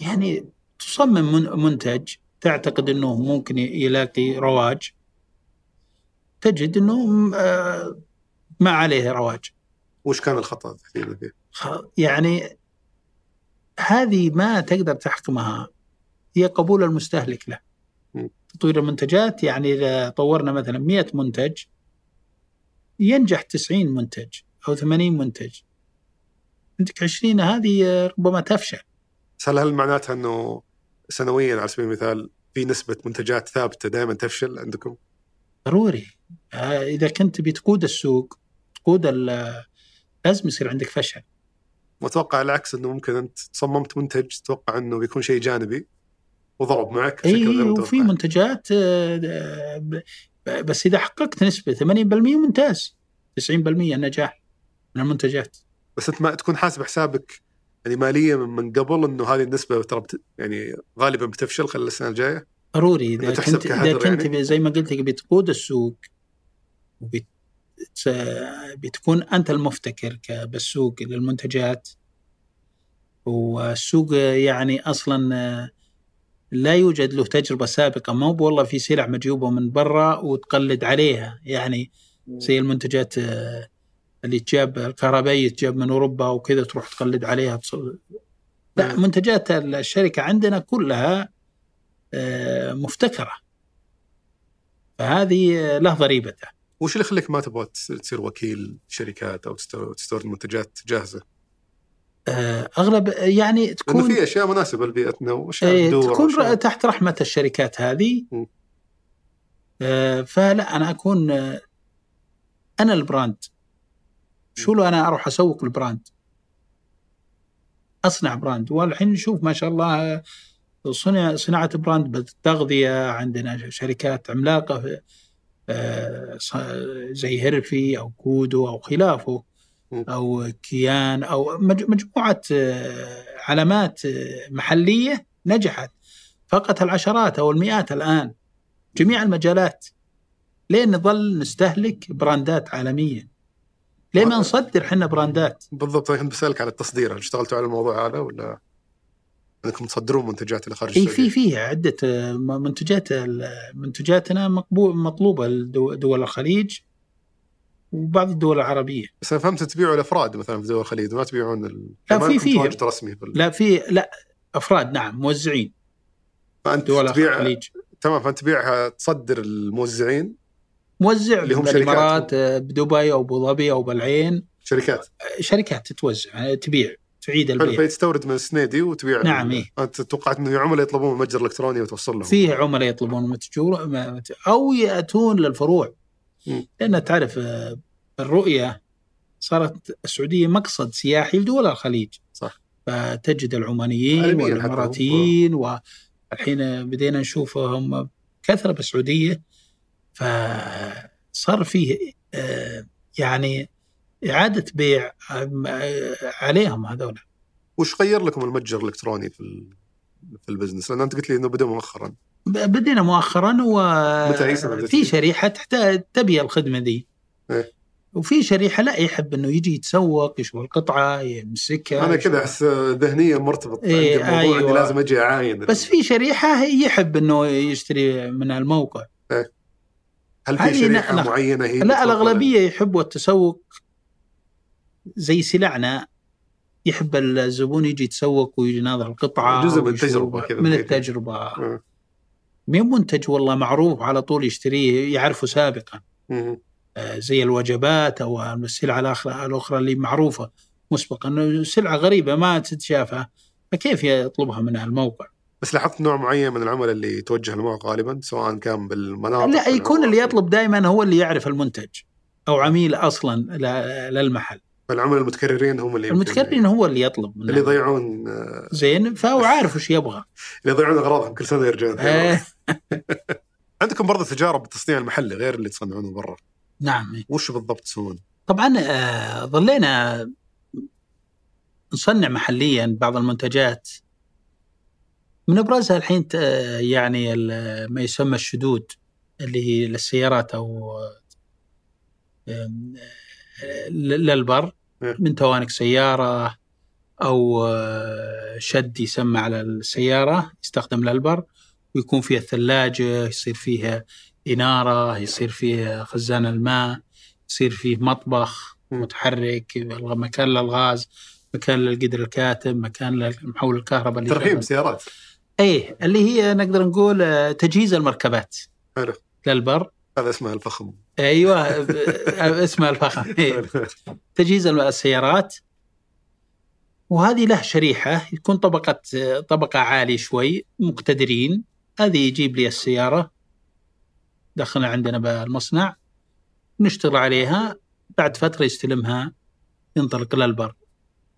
يعني تصمم من- منتج تعتقد إنه ممكن يلاقي رواج. تجد إنه آه، ما عليه رواج وش كان الخطأ تحديدا فيه؟ يعني هذه ما تقدر تحكمها هي قبول المستهلك له. تطوير المنتجات يعني إذا طورنا مثلا 100 منتج ينجح 90 منتج أو 80 منتج عندك 20 هذه ربما تفشل بس هل هل معناتها إنه سنويا على سبيل المثال في نسبة منتجات ثابتة دائما تفشل عندكم؟ ضروري آه، إذا كنت بتقود السوق تقود لازم يصير عندك فشل. وأتوقع العكس إنه ممكن أنت صممت منتج تتوقع إنه بيكون شيء جانبي وضرب معك بشكل إي غير وفي متوقع. منتجات آه، بس إذا حققت نسبة 80% ممتاز. 90% نجاح من المنتجات. بس أنت ما تكون حاسب حسابك يعني ماليا من قبل إنه هذه النسبة ترى. يعني غالبا بتفشل خلال السنة الجاية؟ ضروري. إذا كنت إذا كنت يعني؟ زي ما قلت لك بتقود السوق وبت بتكون أنت المفتكر بالسوق للمنتجات. والسوق يعني أصلا لا يوجد له تجربة سابقة ما هو والله في سلع مجيوبة من برا وتقلد عليها. يعني زي المنتجات اللي تجاب الكهربائية تجاب من أوروبا وكذا تروح تقلد عليها لا. منتجات الشركة عندنا كلها آه، مفتكرة. فهذه آه، له ضريبته وش اللي يخليك ما تبغى تصير وكيل شركات أو تستور- تستورد منتجات جاهزة؟ آه، اغلب يعني لأنه تكون في أشياء مناسبة لبيئتنا وأشياء تدور تكون تحت رحمة الشركات هذه. م. آه، فلا أنا أكون آه، أنا ال brand. شو لو أنا أروح أسوق ال brand؟ أصنع brand. والحين نشوف ما شاء الله صنع صناعة brand بالتغذيه عندنا شركات عملاقة. في آه، زي هيرفي أو كودو أو خلافه. أو كيان أو مج- مجموعة آه، علامات آه، محلية نجحت فقط العشرات أو المئات الآن. جميع المجالات. لين نظل نستهلك براندات عالمية؟ ليه ما نصدر إحنا براندات؟ بالضبط أنا كنت بسألك على التصدير هل اشتغلتوا على الموضوع هذا ولا؟ انكم تصدرون منتجات إلى خارج السعودية؟ في في عدة آه، منتجات منتجاتنا مقبول مطلوبة لدول الخليج وبعض الدول العربية. بس أنا فهمت تبيعوا الافراد مثلا في دول الخليج ما تبيعون ال... لا، في- في. رسمي بال... لا في لا أفراد نعم موزعين. فأنت دول تبيع الخليج. تمام فأنت تبيعها تصدر الموزعين؟ موزع اللي هم بالإمارات آه، بدبي أو أبو ظبي أو بالعين شركات. آه، شركات تتوزع آه، تبيع. تعيد البيع فتستورد من السنيدي وتبيع نعم، إيه. أنت توقعت إنه عملاء يطلبون من متجر إلكتروني وتوصل لهم فيه عملاء يطلبون متجور ما- أو يأتون للفروع. لأن تعرف آه، الرؤية صارت السعودية مقصد سياحي لدول الخليج صح. فتجد العمانيين. والإماراتيين والحين بدينا نشوفهم كثرة بالسعودية فصار فيه آه، يعني إعادة بيع عليهم هذول وش غير لكم المتجر الإلكتروني في. في البزنس؟ لأن أنت قلت لي إنه بدأ مؤخرا بدينا مؤخرا وفي فيه؟ شريحة تحتاج تبي الخدمة ذي إيه. وفي شريحة لا يحب إنه يجي يتسوق يشوف القطعة يمسكها أنا كذا أحس ذهنيا مرتبط إيه، عندي الموضوع اني أيوة. لازم أجي أعاين بس في شريحة يحب إنه يشتري من الموقع هل في شريحة معينة هي لا الأغلبية يحبوا التسوق زي سلعنا يحب الزبون يجي يتسوق ويجي يناظر القطعة جزء من التجربة كذا من التجربة. مين منتج والله معروف على طول يشتريه يعرفه سابقا مم. آه، زي الوجبات أو السلعة الاخرى الأخرى اللي معروفة مسبقا سلعة غريبة ما تتشافى فكيف يطلبها من الموقع؟ بس لاحظت نوع معين من العملاء اللي يتوجه للموقع غالبا سواء كان بالمناطق لا يكون. اللي يطلب دائما هو اللي يعرف المنتج أو عميل أصلا للمحل العملاء المتكررين هم اللي المتكررين هو اللي يطلب اللي يضيعون آه، زين فهو عارف وش يبغى. اللي يضيعون أغراضهم كل سنة يرجعون آه عندكم برضه تجارب بالتصنيع المحلي غير اللي تصنعونه برا؟ نعم وش بالضبط تسوون؟ طبعا آه، ظلينا نصنع محليا بعض المنتجات. من أبرزها الحين يعني ما يسمى الشدود اللي هي للسيارات أو آه، للبر إيه. من توانك سيارة أو آه، شد يسمى على السيارة يستخدم للبر ويكون فيها الثلاجة يصير فيها إنارة يصير فيها خزان الماء يصير فيه مطبخ. متحرك مكان للغاز مكان للقدر الكاتم مكان للمحول الكهرباء اللي ترحيب. سيارات إيه اللي هي نقدر نقول آه، تجهيز المركبات حلو للبر هذا اسمه الفخم أيوه اسمها الفخم إيه. تجهيز السيارات. وهذه له شريحة يكون طبقة طبقة عالية شوي مقتدرين. هذه يجيب لي السيارة. دخلنا عندنا بالمصنع. نشتغل عليها. بعد فترة يستلمها ينطلق للبر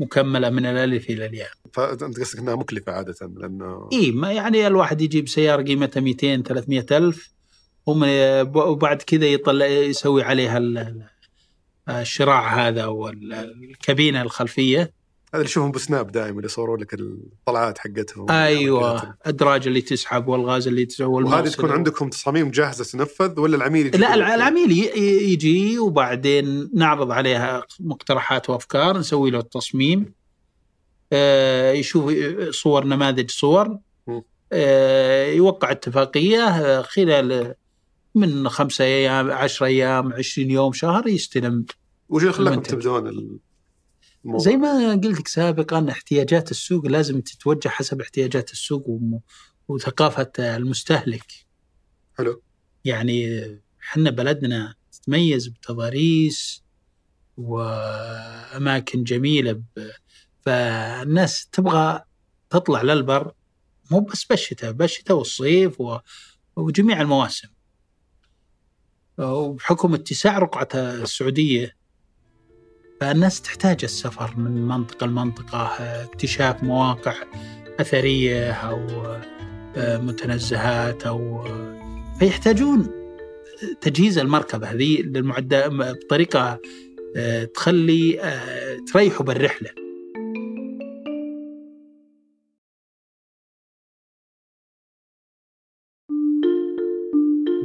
مكملة من الألف إلى الياء. فأنت قصدك إنها مكلفة عادة لأنه إيه ما يعني الواحد يجيب سيارة قيمتها 200 300 ألف. ومن وبعد كذا يطلع يسوي عليها ال- الشراع هذا والكابينة الخلفية. هذا اللي نشوفهم بسناب دائما اللي يصوروا لك الطلعات حقتهم. أيوه الادراج اللي تسحب والغاز اللي تسحب وهذه. تكون عندكم تصاميم جاهزة تنفذ ولا العميل يجي لا العميل يجي وبعدين نعرض عليها مقترحات وأفكار نسوي له التصميم. آه، يشوف صور نماذج صور. آه، يوقع اتفاقية خلال من خمسة أيام عشرة أيام عشرين يوم شهر يستلم وش المنتج. تبدون ال- الموضوع؟ زي ما قلت لك سابقا احتياجات السوق لازم تتوجه حسب احتياجات السوق وثقافة المستهلك حلو يعني إحنا بلدنا تتميز بتضاريس وأماكن جميلة ب... فالناس تبغى تطلع للبر مو بس بالشتاء بالشتاء والصيف و... وجميع المواسم وبحكم اتساع رقعة السعودية فالناس تحتاج السفر من منطقة لمنطقة اكتشاف مواقع أثرية أو آه، متنزهات أو فيحتاجون تجهيز المركبة هذه للمعدة بطريقة آه، تخلي آه، تريحوا بالرحلة.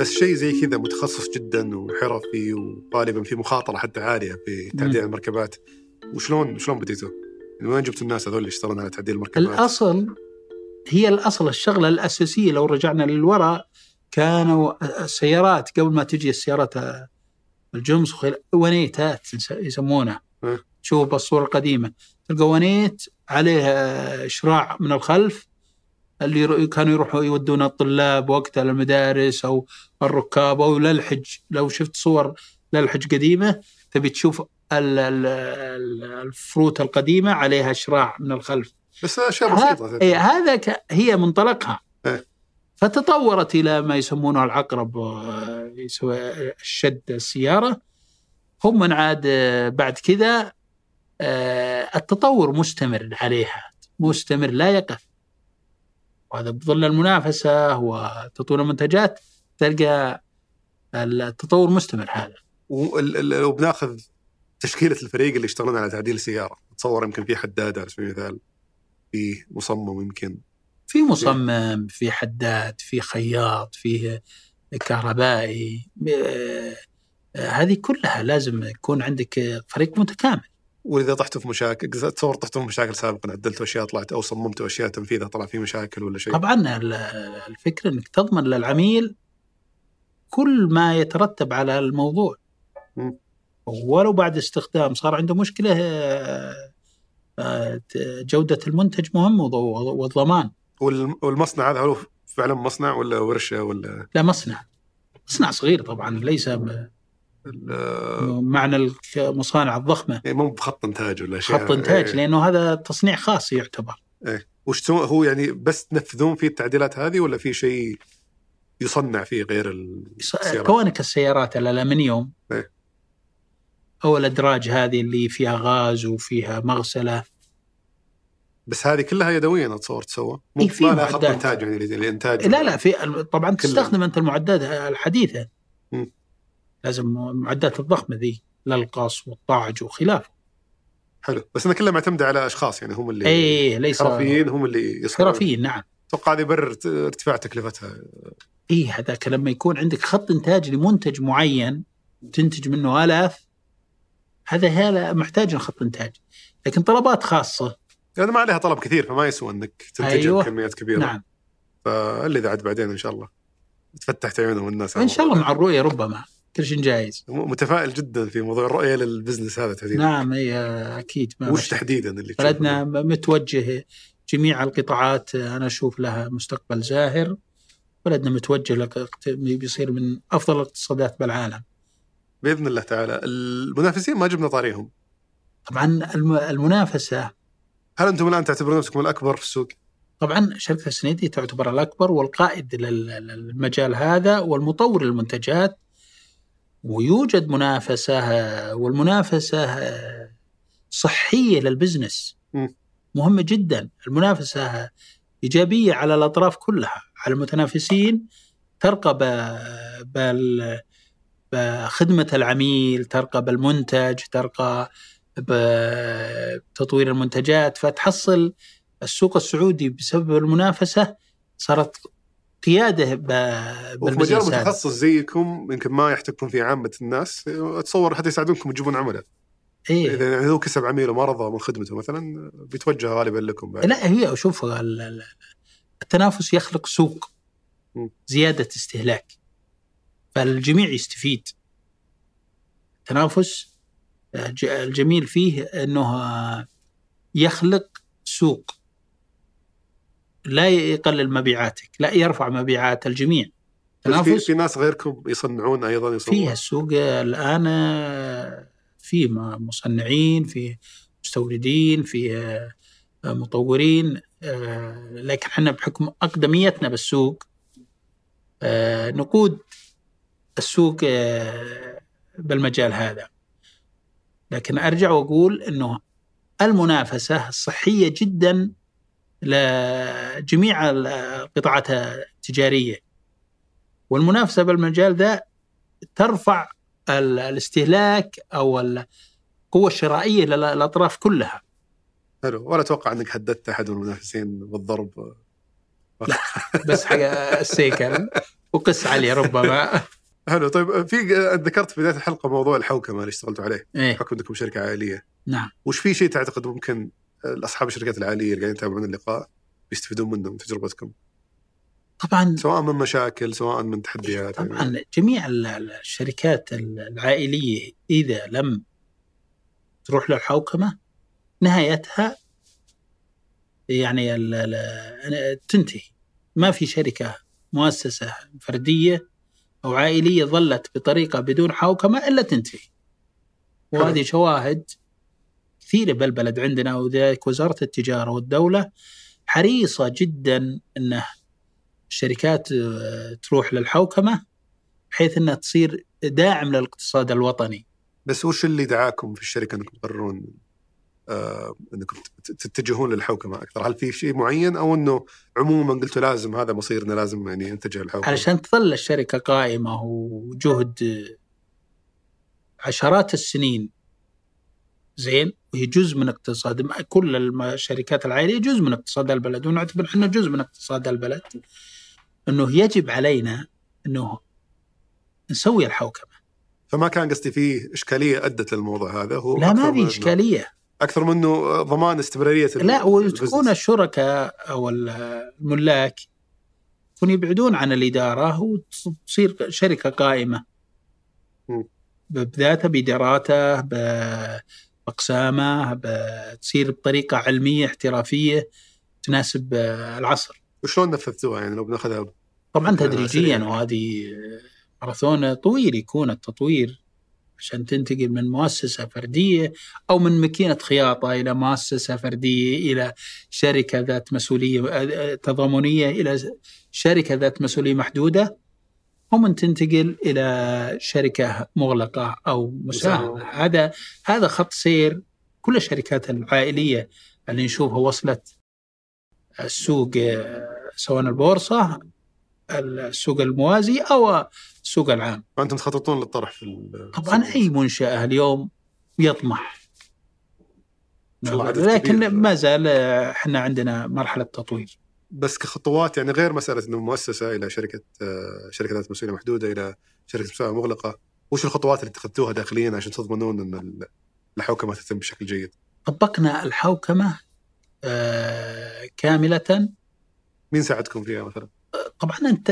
بس شيء زي كذا متخصص جدا وحرفي وغالبا في مخاطرة حتى عالية في تعديل المركبات. وشلون شلون بديتوا؟ من وين جبتوا الناس هذول اللي يشتغلون على تعديل المركبات؟ الأصل هي الأصل الشغلة الأساسية لو رجعنا للوراء كانوا السيارات قبل ما تجي السيارات الجمس ونيتات يسمونها تشوف بالصورة القديمة. تلقى ونيت عليه شراع من الخلف اللي كانوا يروحوا يودون الطلاب وقتها للمدارس أو الركاب أو للحج. لو شفت صور للحج قديمة تبي تشوف الفروت القديمة عليها شراع من الخلف. بس أشياء بسيطة اي هذا هي منطلقها. إيه؟ فتطورت إلى ما يسمونه العقرب الشد السيارة. هم عاد بعد كذا آه، التطور مستمر عليها. مستمر لا يقف. وهذا بظل المنافسة وتطوير المنتجات تلقى التطور مستمر هذا. ولو بناخذ تشكيلة الفريق اللي يشتغلون على تعديل السيارة تصور يمكن في حداد على سبيل المثال في مصمم يمكن. في مصمم في حداد في خياط في كهربائي آه، هذه كلها لازم يكون عندك فريق متكامل. وإذا طحتوا في مشاكل تصور طحتوا في مشاكل سابقا عدلتوا أشياء طلعت أو صممتوا أشياء تنفيذها طلع في مشاكل ولا شيء؟ طبعا الفكرة إنك تضمن للعميل كل ما يترتب على الموضوع. م. ولو بعد استخدام صار عنده مشكلة آه، آه، جودة المنتج مهم والضمان. والمصنع هذا هو فعلا مصنع ولا ورشة ولا؟ لا مصنع. مصنع صغير طبعا ليس معنى المصانع الضخمة. إيه مو بخط إنتاج ولا شيء. خط إنتاج إيه. لأنه هذا تصنيع خاص يعتبر. إيه. وش هو يعني بس تنفذون فيه التعديلات هذه ولا في شيء يصنع فيه غير السيارات؟ كونك السيارات الألمنيوم إيه؟ أو الأدراج هذه اللي فيها غاز وفيها مغسلة. بس هذه كلها يدويا اتصور تسوى؟ مو إيه في ما خط إنتاج يعني الانتاج لا لا في طبعا تستخدم أنت المعدات الحديثة. م. لازم المعدات الضخمة ذي للقص والطاعج وخلافه. حلو. بس إنها كلها معتمدة على أشخاص يعني هم اللي اي ليس حرفيين هم اللي يصنعون حرفيين نعم. أتوقع هذا يبرر ارتفاع تكلفتها. اي هذاك لما يكون عندك خط إنتاج لمنتج معين تنتج منه آلاف هذا هذا محتاج خط إنتاج. لكن طلبات خاصة. يعني ما عليها طلب كثير فما يسوى إنك تنتج أيوة. كميات كبيرة. نعم. فاللي ذا عاد بعدين إن شاء الله. تفتحت عيونهم الناس إن شاء الله مع الرؤية ربما. كل شيء جايز متفائل جدا في موضوع الرؤية لل business هذا تحديدا. نعم إي أكيد. ما وش تحديدا اللي بلدنا متوجه جميع القطاعات أنا أشوف لها مستقبل زاهر. بلدنا متوجه بيصير من أفضل الاقتصادات بالعالم. بإذن الله تعالى. المنافسين ما جبنا طاريهم. طبعا المنافسة. هل أنتم الآن تعتبرون نفسكم الأكبر في السوق؟ طبعا شركة السنيدي تعتبر الأكبر والقائد للمجال هذا والمطور للمنتجات. ويوجد منافسة والمنافسة صحية للبزنس. مهمة جدا. المنافسة إيجابية على الأطراف كلها. على المتنافسين ترقى بخدمة العميل ترقى بالمنتج ترقى بتطوير المنتجات. فتحصل السوق السعودي بسبب المنافسة صارت قيادة بالبزنس مجال متخصص زيكم يمكن ما يحتكون فيه عامة الناس. أتصور حتى يساعدونكم تجيبون عملاء. إيه؟ إذا يعني هو كسب عميل وما رضى من خدمته مثلا بيتوجه غالبا لكم بعد. لا هي شوف التنافس يخلق سوق زيادة استهلاك. فالجميع يستفيد. التنافس الجميل فيه إنه يخلق سوق. لا يقلل مبيعاتك لا يرفع مبيعات الجميع. في, في ناس غيركم يصنعون أيضا يصنعون. فيه السوق الآن في مصنعين في مستوردين في مطورين لكن إحنا بحكم أقدميتنا بالسوق نقود السوق بالمجال هذا. لكن أرجع وأقول إنه المنافسة صحية جدا لجميع القطاعات التجاريه والمنافسة بالمجال ذا ترفع الاستهلاك أو القوة الشرائية للأطراف كلها. حلو. ولا أتوقع إنك هددت من المنافسين بالضرب. لا بس حق السيكل وقس علي ربما. حلو. طيب في ذكرت في بداية الحلقة موضوع الحوكمة اللي اشتغلتوا عليه. إيه؟ بحكم إنكم شركة عائلية. نعم. وش في شيء تعتقد ممكن اصحاب الشركات العائليه اللي قاعدين يتابعون اللقاء بيستفيدون منه من تجربتكم؟ طبعا سواء من مشاكل سواء من تحديات طبعا يعني. جميع الشركات العائلية إذا لم تروح للحوكمه نهايتها يعني تنتهي ما في شركة مؤسسة فردية أو عائلية ظلت بطريقة بدون حوكمة إلا تنتهي وهذه شواهد كثيره بالبلد عندنا وذلك وزارة التجارة والدولة حريصة جدا إنه الشركات آه، تروح للحوكمة بحيث إنها تصير داعم للاقتصاد الوطني. بس وش اللي دعاكم في الشركة إنكم تقررون آه إنكم تتجهون للحوكمة أكثر؟ هل في شيء معين أو إنه عموما قلتوا لازم هذا مصيرنا لازم يعني نتجه للحوكمه؟ علشان تظل الشركة قائمة وجهد عشرات السنين زين وهي جزء من اقتصاد كل الشركات العائلية جزء من اقتصاد البلد ونعتبر إحنا جزء من اقتصاد البلد إنه يجب علينا إنه نسوي الحوكمة. فما كان قصدي فيه إشكالية أدت للموضوع هذا هو لا ما في إشكالية. أكثر منه ضمان استمرارية لا وتكون الشركاء أو الملاك يكون يبعدون عن الإدارة وتصير شركة قائمة. بذاته بإداراته باقسامه بتصير بطريقة علمية احترافية تناسب العصر. وشلون نفذتوها يعني لو بناخذها؟ طبعا تدريجيا وهذه ماراثون طويل يكون التطوير عشان تنتقل من مؤسسة فردية أو من ماكينة خياطة إلى مؤسسة فردية إلى شركة ذات مسؤولية تضامنية إلى شركة ذات مسؤولية محدودة. ومن تنتقل إلى شركة مغلقة أو مساهمة. هذا هذا خط سير كل الشركات العائلية اللي نشوفها وصلت السوق سواء البورصة السوق الموازي أو السوق العام. فأنتم تخططون للطرح في طبعا أي منشأة اليوم يطمح. لكن ما زال إحنا عندنا مرحلة تطوير. بس كخطوات يعني غير مسألة أنه مؤسسة إلى شركة شركة ذات مسؤولية محدودة إلى شركة مسؤولية مغلقة وش الخطوات اللي اتخذتوها داخليا عشان تضمنون أن الحوكمة تتم بشكل جيد؟ طبقنا الحوكمة آه، كاملة مين ساعدكم فيها مثلا؟ طبعا أنت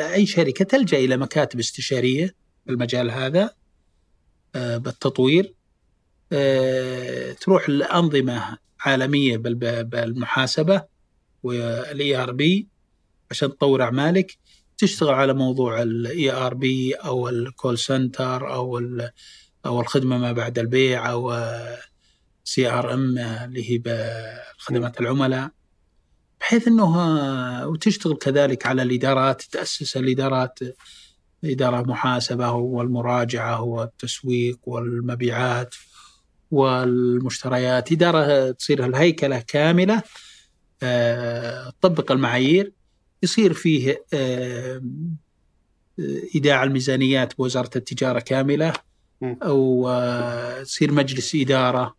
أي شركة تلجأ إلى مكاتب استشارية في المجال هذا آه، بالتطوير آه، تروح لأنظمة عالمية بالمحاسبة وال ERP عشان تطور أعمالك تشتغل على موضوع ال ERP أو ال call center أو أو الخدمة ما بعد البيع أو CRM اللي هي خدمات العملاء. بحيث إنه وتشتغل كذلك على الإدارات تأسس الإدارات إدارة محاسبة والمراجعة والتسويق والمبيعات والمشتريات. إدارة تصير الهيكلة كاملة تطبق المعايير يصير فيه آه، إيداع الميزانيات بوزارة التجارة كاملة أو يصير مجلس إدارة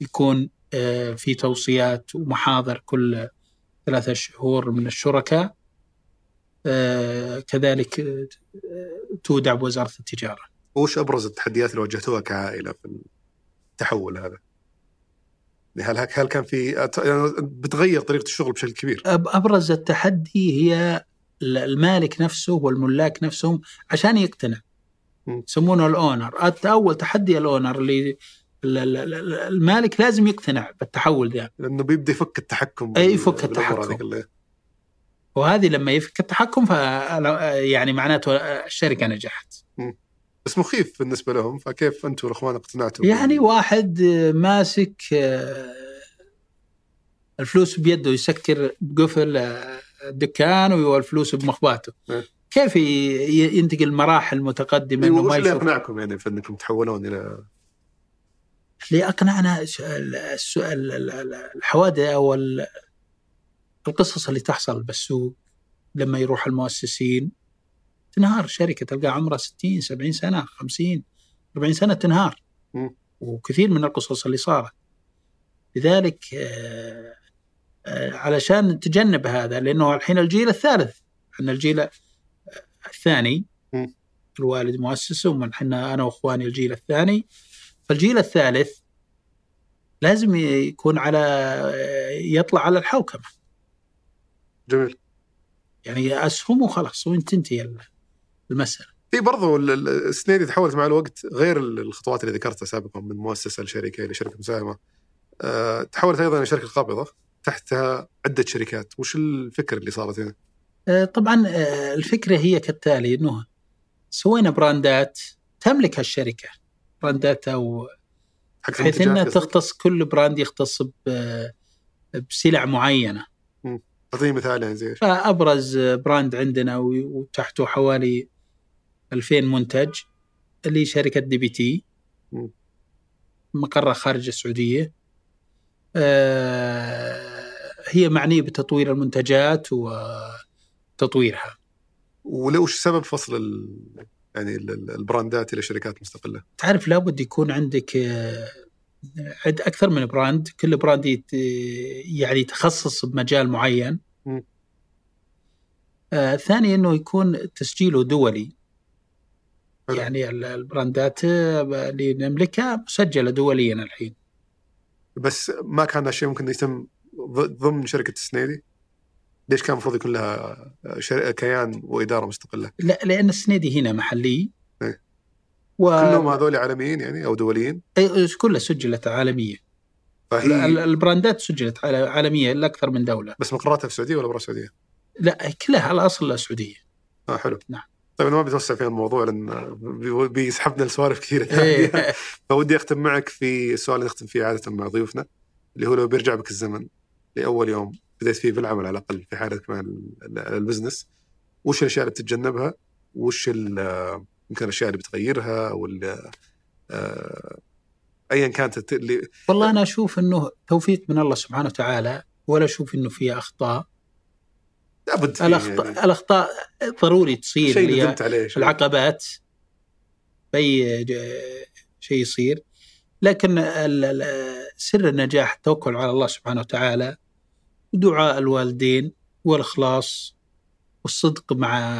يكون آه، في توصيات ومحاضر كل ثلاثة شهور من الشركاء. آه، كذلك آه، تودع بوزارة التجارة. وش أبرز التحديات اللي واجهتوها كعائلة في التحول هذا؟ يعني هل هل كان في يعني بتغير طريقة الشغل بشكل كبير؟ أبرز التحدي هي المالك نفسه والملاك نفسهم عشان يقتنع. يسمونه الأونر. أول تحدي الأونر اللي المالك لازم يقتنع بالتحول ذا لأنه بيبدأ يفك التحكم أي يفك التحكم. وهذه لما يفك التحكم ف يعني معناته الشركة نجحت. بس مخيف بالنسبة لهم فكيف أنتم الأخوان اقتنعتوا يعني واحد ماسك آه، الفلوس بيده يسكر بقفل الدكان والفلوس بمخباته. كيف ي- ينتقل مراحل متقدمه إنه وش ما اللي أقنعكم يعني في إنكم تحولون إلى اللي أقنعنا ش- ال- الس- ال- ال- ال- الحوادث أو ال- القصص اللي تحصل بالسوق لما يروح المؤسسين. تنهار شركة تلقى عمرها 60 70 سنة 50 40 سنة تنهار. وكثير من القصص اللي صارت. لذلك آه، آه، علشان نتجنب هذا لأنه الحين الجيل الثالث. إحنا الجيل آه، الثاني. الوالد مؤسس ومن إحنا أنا وإخواني الجيل الثاني. فالجيل الثالث لازم يكون على يطلع على الحوكمة. جميل. يعني اسهم وخلاص وين تنتهي المساله في برضو ال- ال- السنيدي تحولت مع الوقت غير ال- الخطوات اللي ذكرتها سابقا من مؤسسة لشركة لشركة مساهمة. أه تحولت أيضا إلى شركة قابضة. تحتها عدة شركات. وش الفكر اللي صارت هنا؟ آه، طبعا آه، الفكرة هي كالتالي إنه سوينا براندات تملك الشركة براندات أو بحيث المنتجات انها؟ تختص كل brand يختص بسلع معينة. اعطيني مثال يعني زي؟ فأبرز brand عندنا وتحته حوالي 2000 منتج اللي شركه دي بي تي. مقرها خارج السعودية آه، هي معنيه بتطوير المنتجات وتطويرها ولوش سبب فصل ال... يعني ال- ال- البراندات إلى شركات مستقلة؟ تعرف لابد يكون عندك آه، عد أكثر من brand كل brand يت- يعني يتخصص بمجال معين. آه ثاني إنه يكون تسجيله دولي حلو. يعني ال- البراندات اللي نملكها مسجلة دوليا الحين بس ما كان هالشيء ممكن يتم ضمن شركة السنيدي؟ ليش كان المفروض يكون لها شر... كيان وإدارة مستقلة؟ لا لأن السنيدي هنا محلي إيه. و كلهم هذول عالميين يعني أو دوليين إيه، كلها سجلت عالمية ال- فهي البراندات سجلت عال- عالمية لأكثر من دولة بس مقراتها في السعودية ولا برا السعودية؟ لا كلها على الاصل السعوديه آه حلو نعم. طيب أنا ما بتوسع في الموضوع لأن بي- بيسحبنا لسوالف كثيرة. ثانية فودي أختم معك في السؤال اللي نختم فيه عادة مع ضيوفنا اللي هو لو بيرجع بك الزمن لأول يوم بديت فيه بالعمل على الأقل في حالتك مع ال- ال- ال business وش الأشياء اللي بتتجنبها؟ وش يمكن الأشياء اللي بتغيرها ولا آه، ايا كانت اللي والله أنا أشوف إنه توفيق من الله سبحانه وتعالى ولا أشوف إنه في أخطاء لابد فيه الاخطاء يعني الأخطاء ضروري تصير شيء ندمت عليه شيء. العقبات باي شيء يصير لكن سر النجاح التوكل على الله سبحانه وتعالى ودعاء الوالدين والإخلاص والصدق مع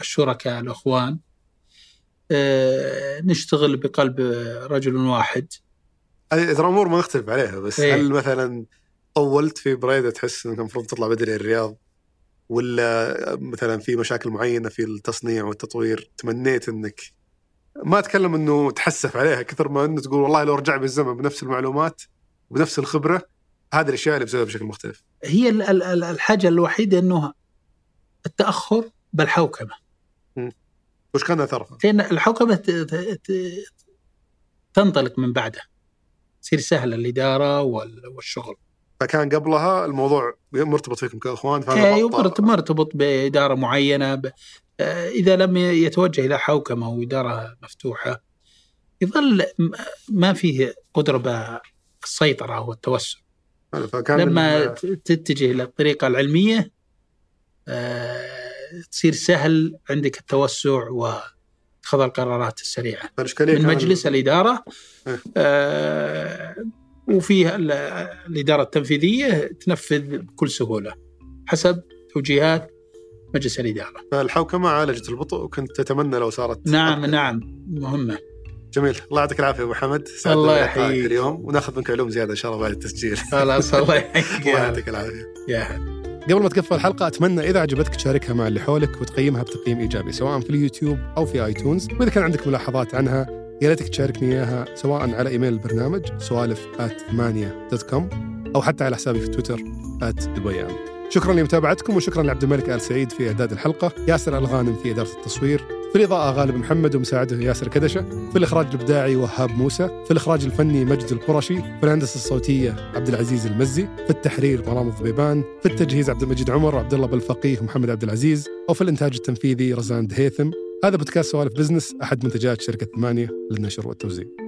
الشركاء الإخوان آه، نشتغل بقلب رجل واحد هذه ترى أمور ما نختلف عليها بس إيه. هل مثلا طولت في بريده تحس إنك المفروض تطلع بدري الرياض ولا مثلا في مشاكل معينة في التصنيع والتطوير تمنيت إنك ما أتكلم إنه تحسف عليها كثر ما إنه تقول والله لو رجع بالزمن بنفس المعلومات وبنفس الخبرة هذه الأشياء اللي بسويها بشكل مختلف. هي ال- ال- ال- الحاجة الوحيدة إنه التأخر بالحوكمة وش كان أثرها؟ لأن الحوكمة تنطلق من بعده تصير سهلة الإدارة وال- والشغل فكان قبلها الموضوع مرتبط فيكم كإخوان فهذا أيوة، ضغط- مرت- مرتبط بإدارة معينة ب... آه، إذا لم يتوجه إلى حوكمة واداره مفتوحة يظل ما فيه قدرة بالسيطره والتوسع. فكان لما تتجه إلى الطريقة العلمية آه، تصير سهل عندك التوسع واتخاذ القرارات السريعة. من مجلس الإدارة إيه. آه، وفيه ال- الإدارة التنفيذية تنفذ بكل سهولة حسب توجيهات مجلس الإدارة. فالحوكمه عالجت البطء وكنت تتمنى لو صارت نعم أكثر. نعم مهمة. جميل الله يعطيك العافية أبو حمد الله يحييك. اليوم وناخذ منك علوم زيادة إن شاء الله بعد التسجيل خلاص الله يحييك الله يعطيك العافية يا هلا. قبل ما تقفل الحلقة أتمنى إذا عجبتك تشاركها مع اللي حولك وتقيمها بتقييم إيجابي سواء في اليوتيوب أو في آيتونز وإذا كان عندك ملاحظات عنها يا ريتك تشاركني إياها سواء على إيميل البرنامج سوالف أو حتى على حسابي في تويتر دبيان. شكرا لمتابعتكم وشكرا لعبد الملك آل سعيد في إعداد الحلقة ياسر الغانم في إدارة التصوير في الإضاءة غالب محمد ومساعده ياسر كدشة في الإخراج الإبداعي وهاب موسى في الإخراج الفني مجد القرشي في الهندسة الصوتية عبد العزيز المزي في التحرير مرام الضبيبان في التجهيز عبد المجيد عمر وعبد الله بالفقيه ومحمد عبد العزيز وفي الإنتاج التنفيذي رزان دهيثم هذا بودكاست سوالف بزنس أحد منتجات شركة ثمانية للنشر والتوزيع.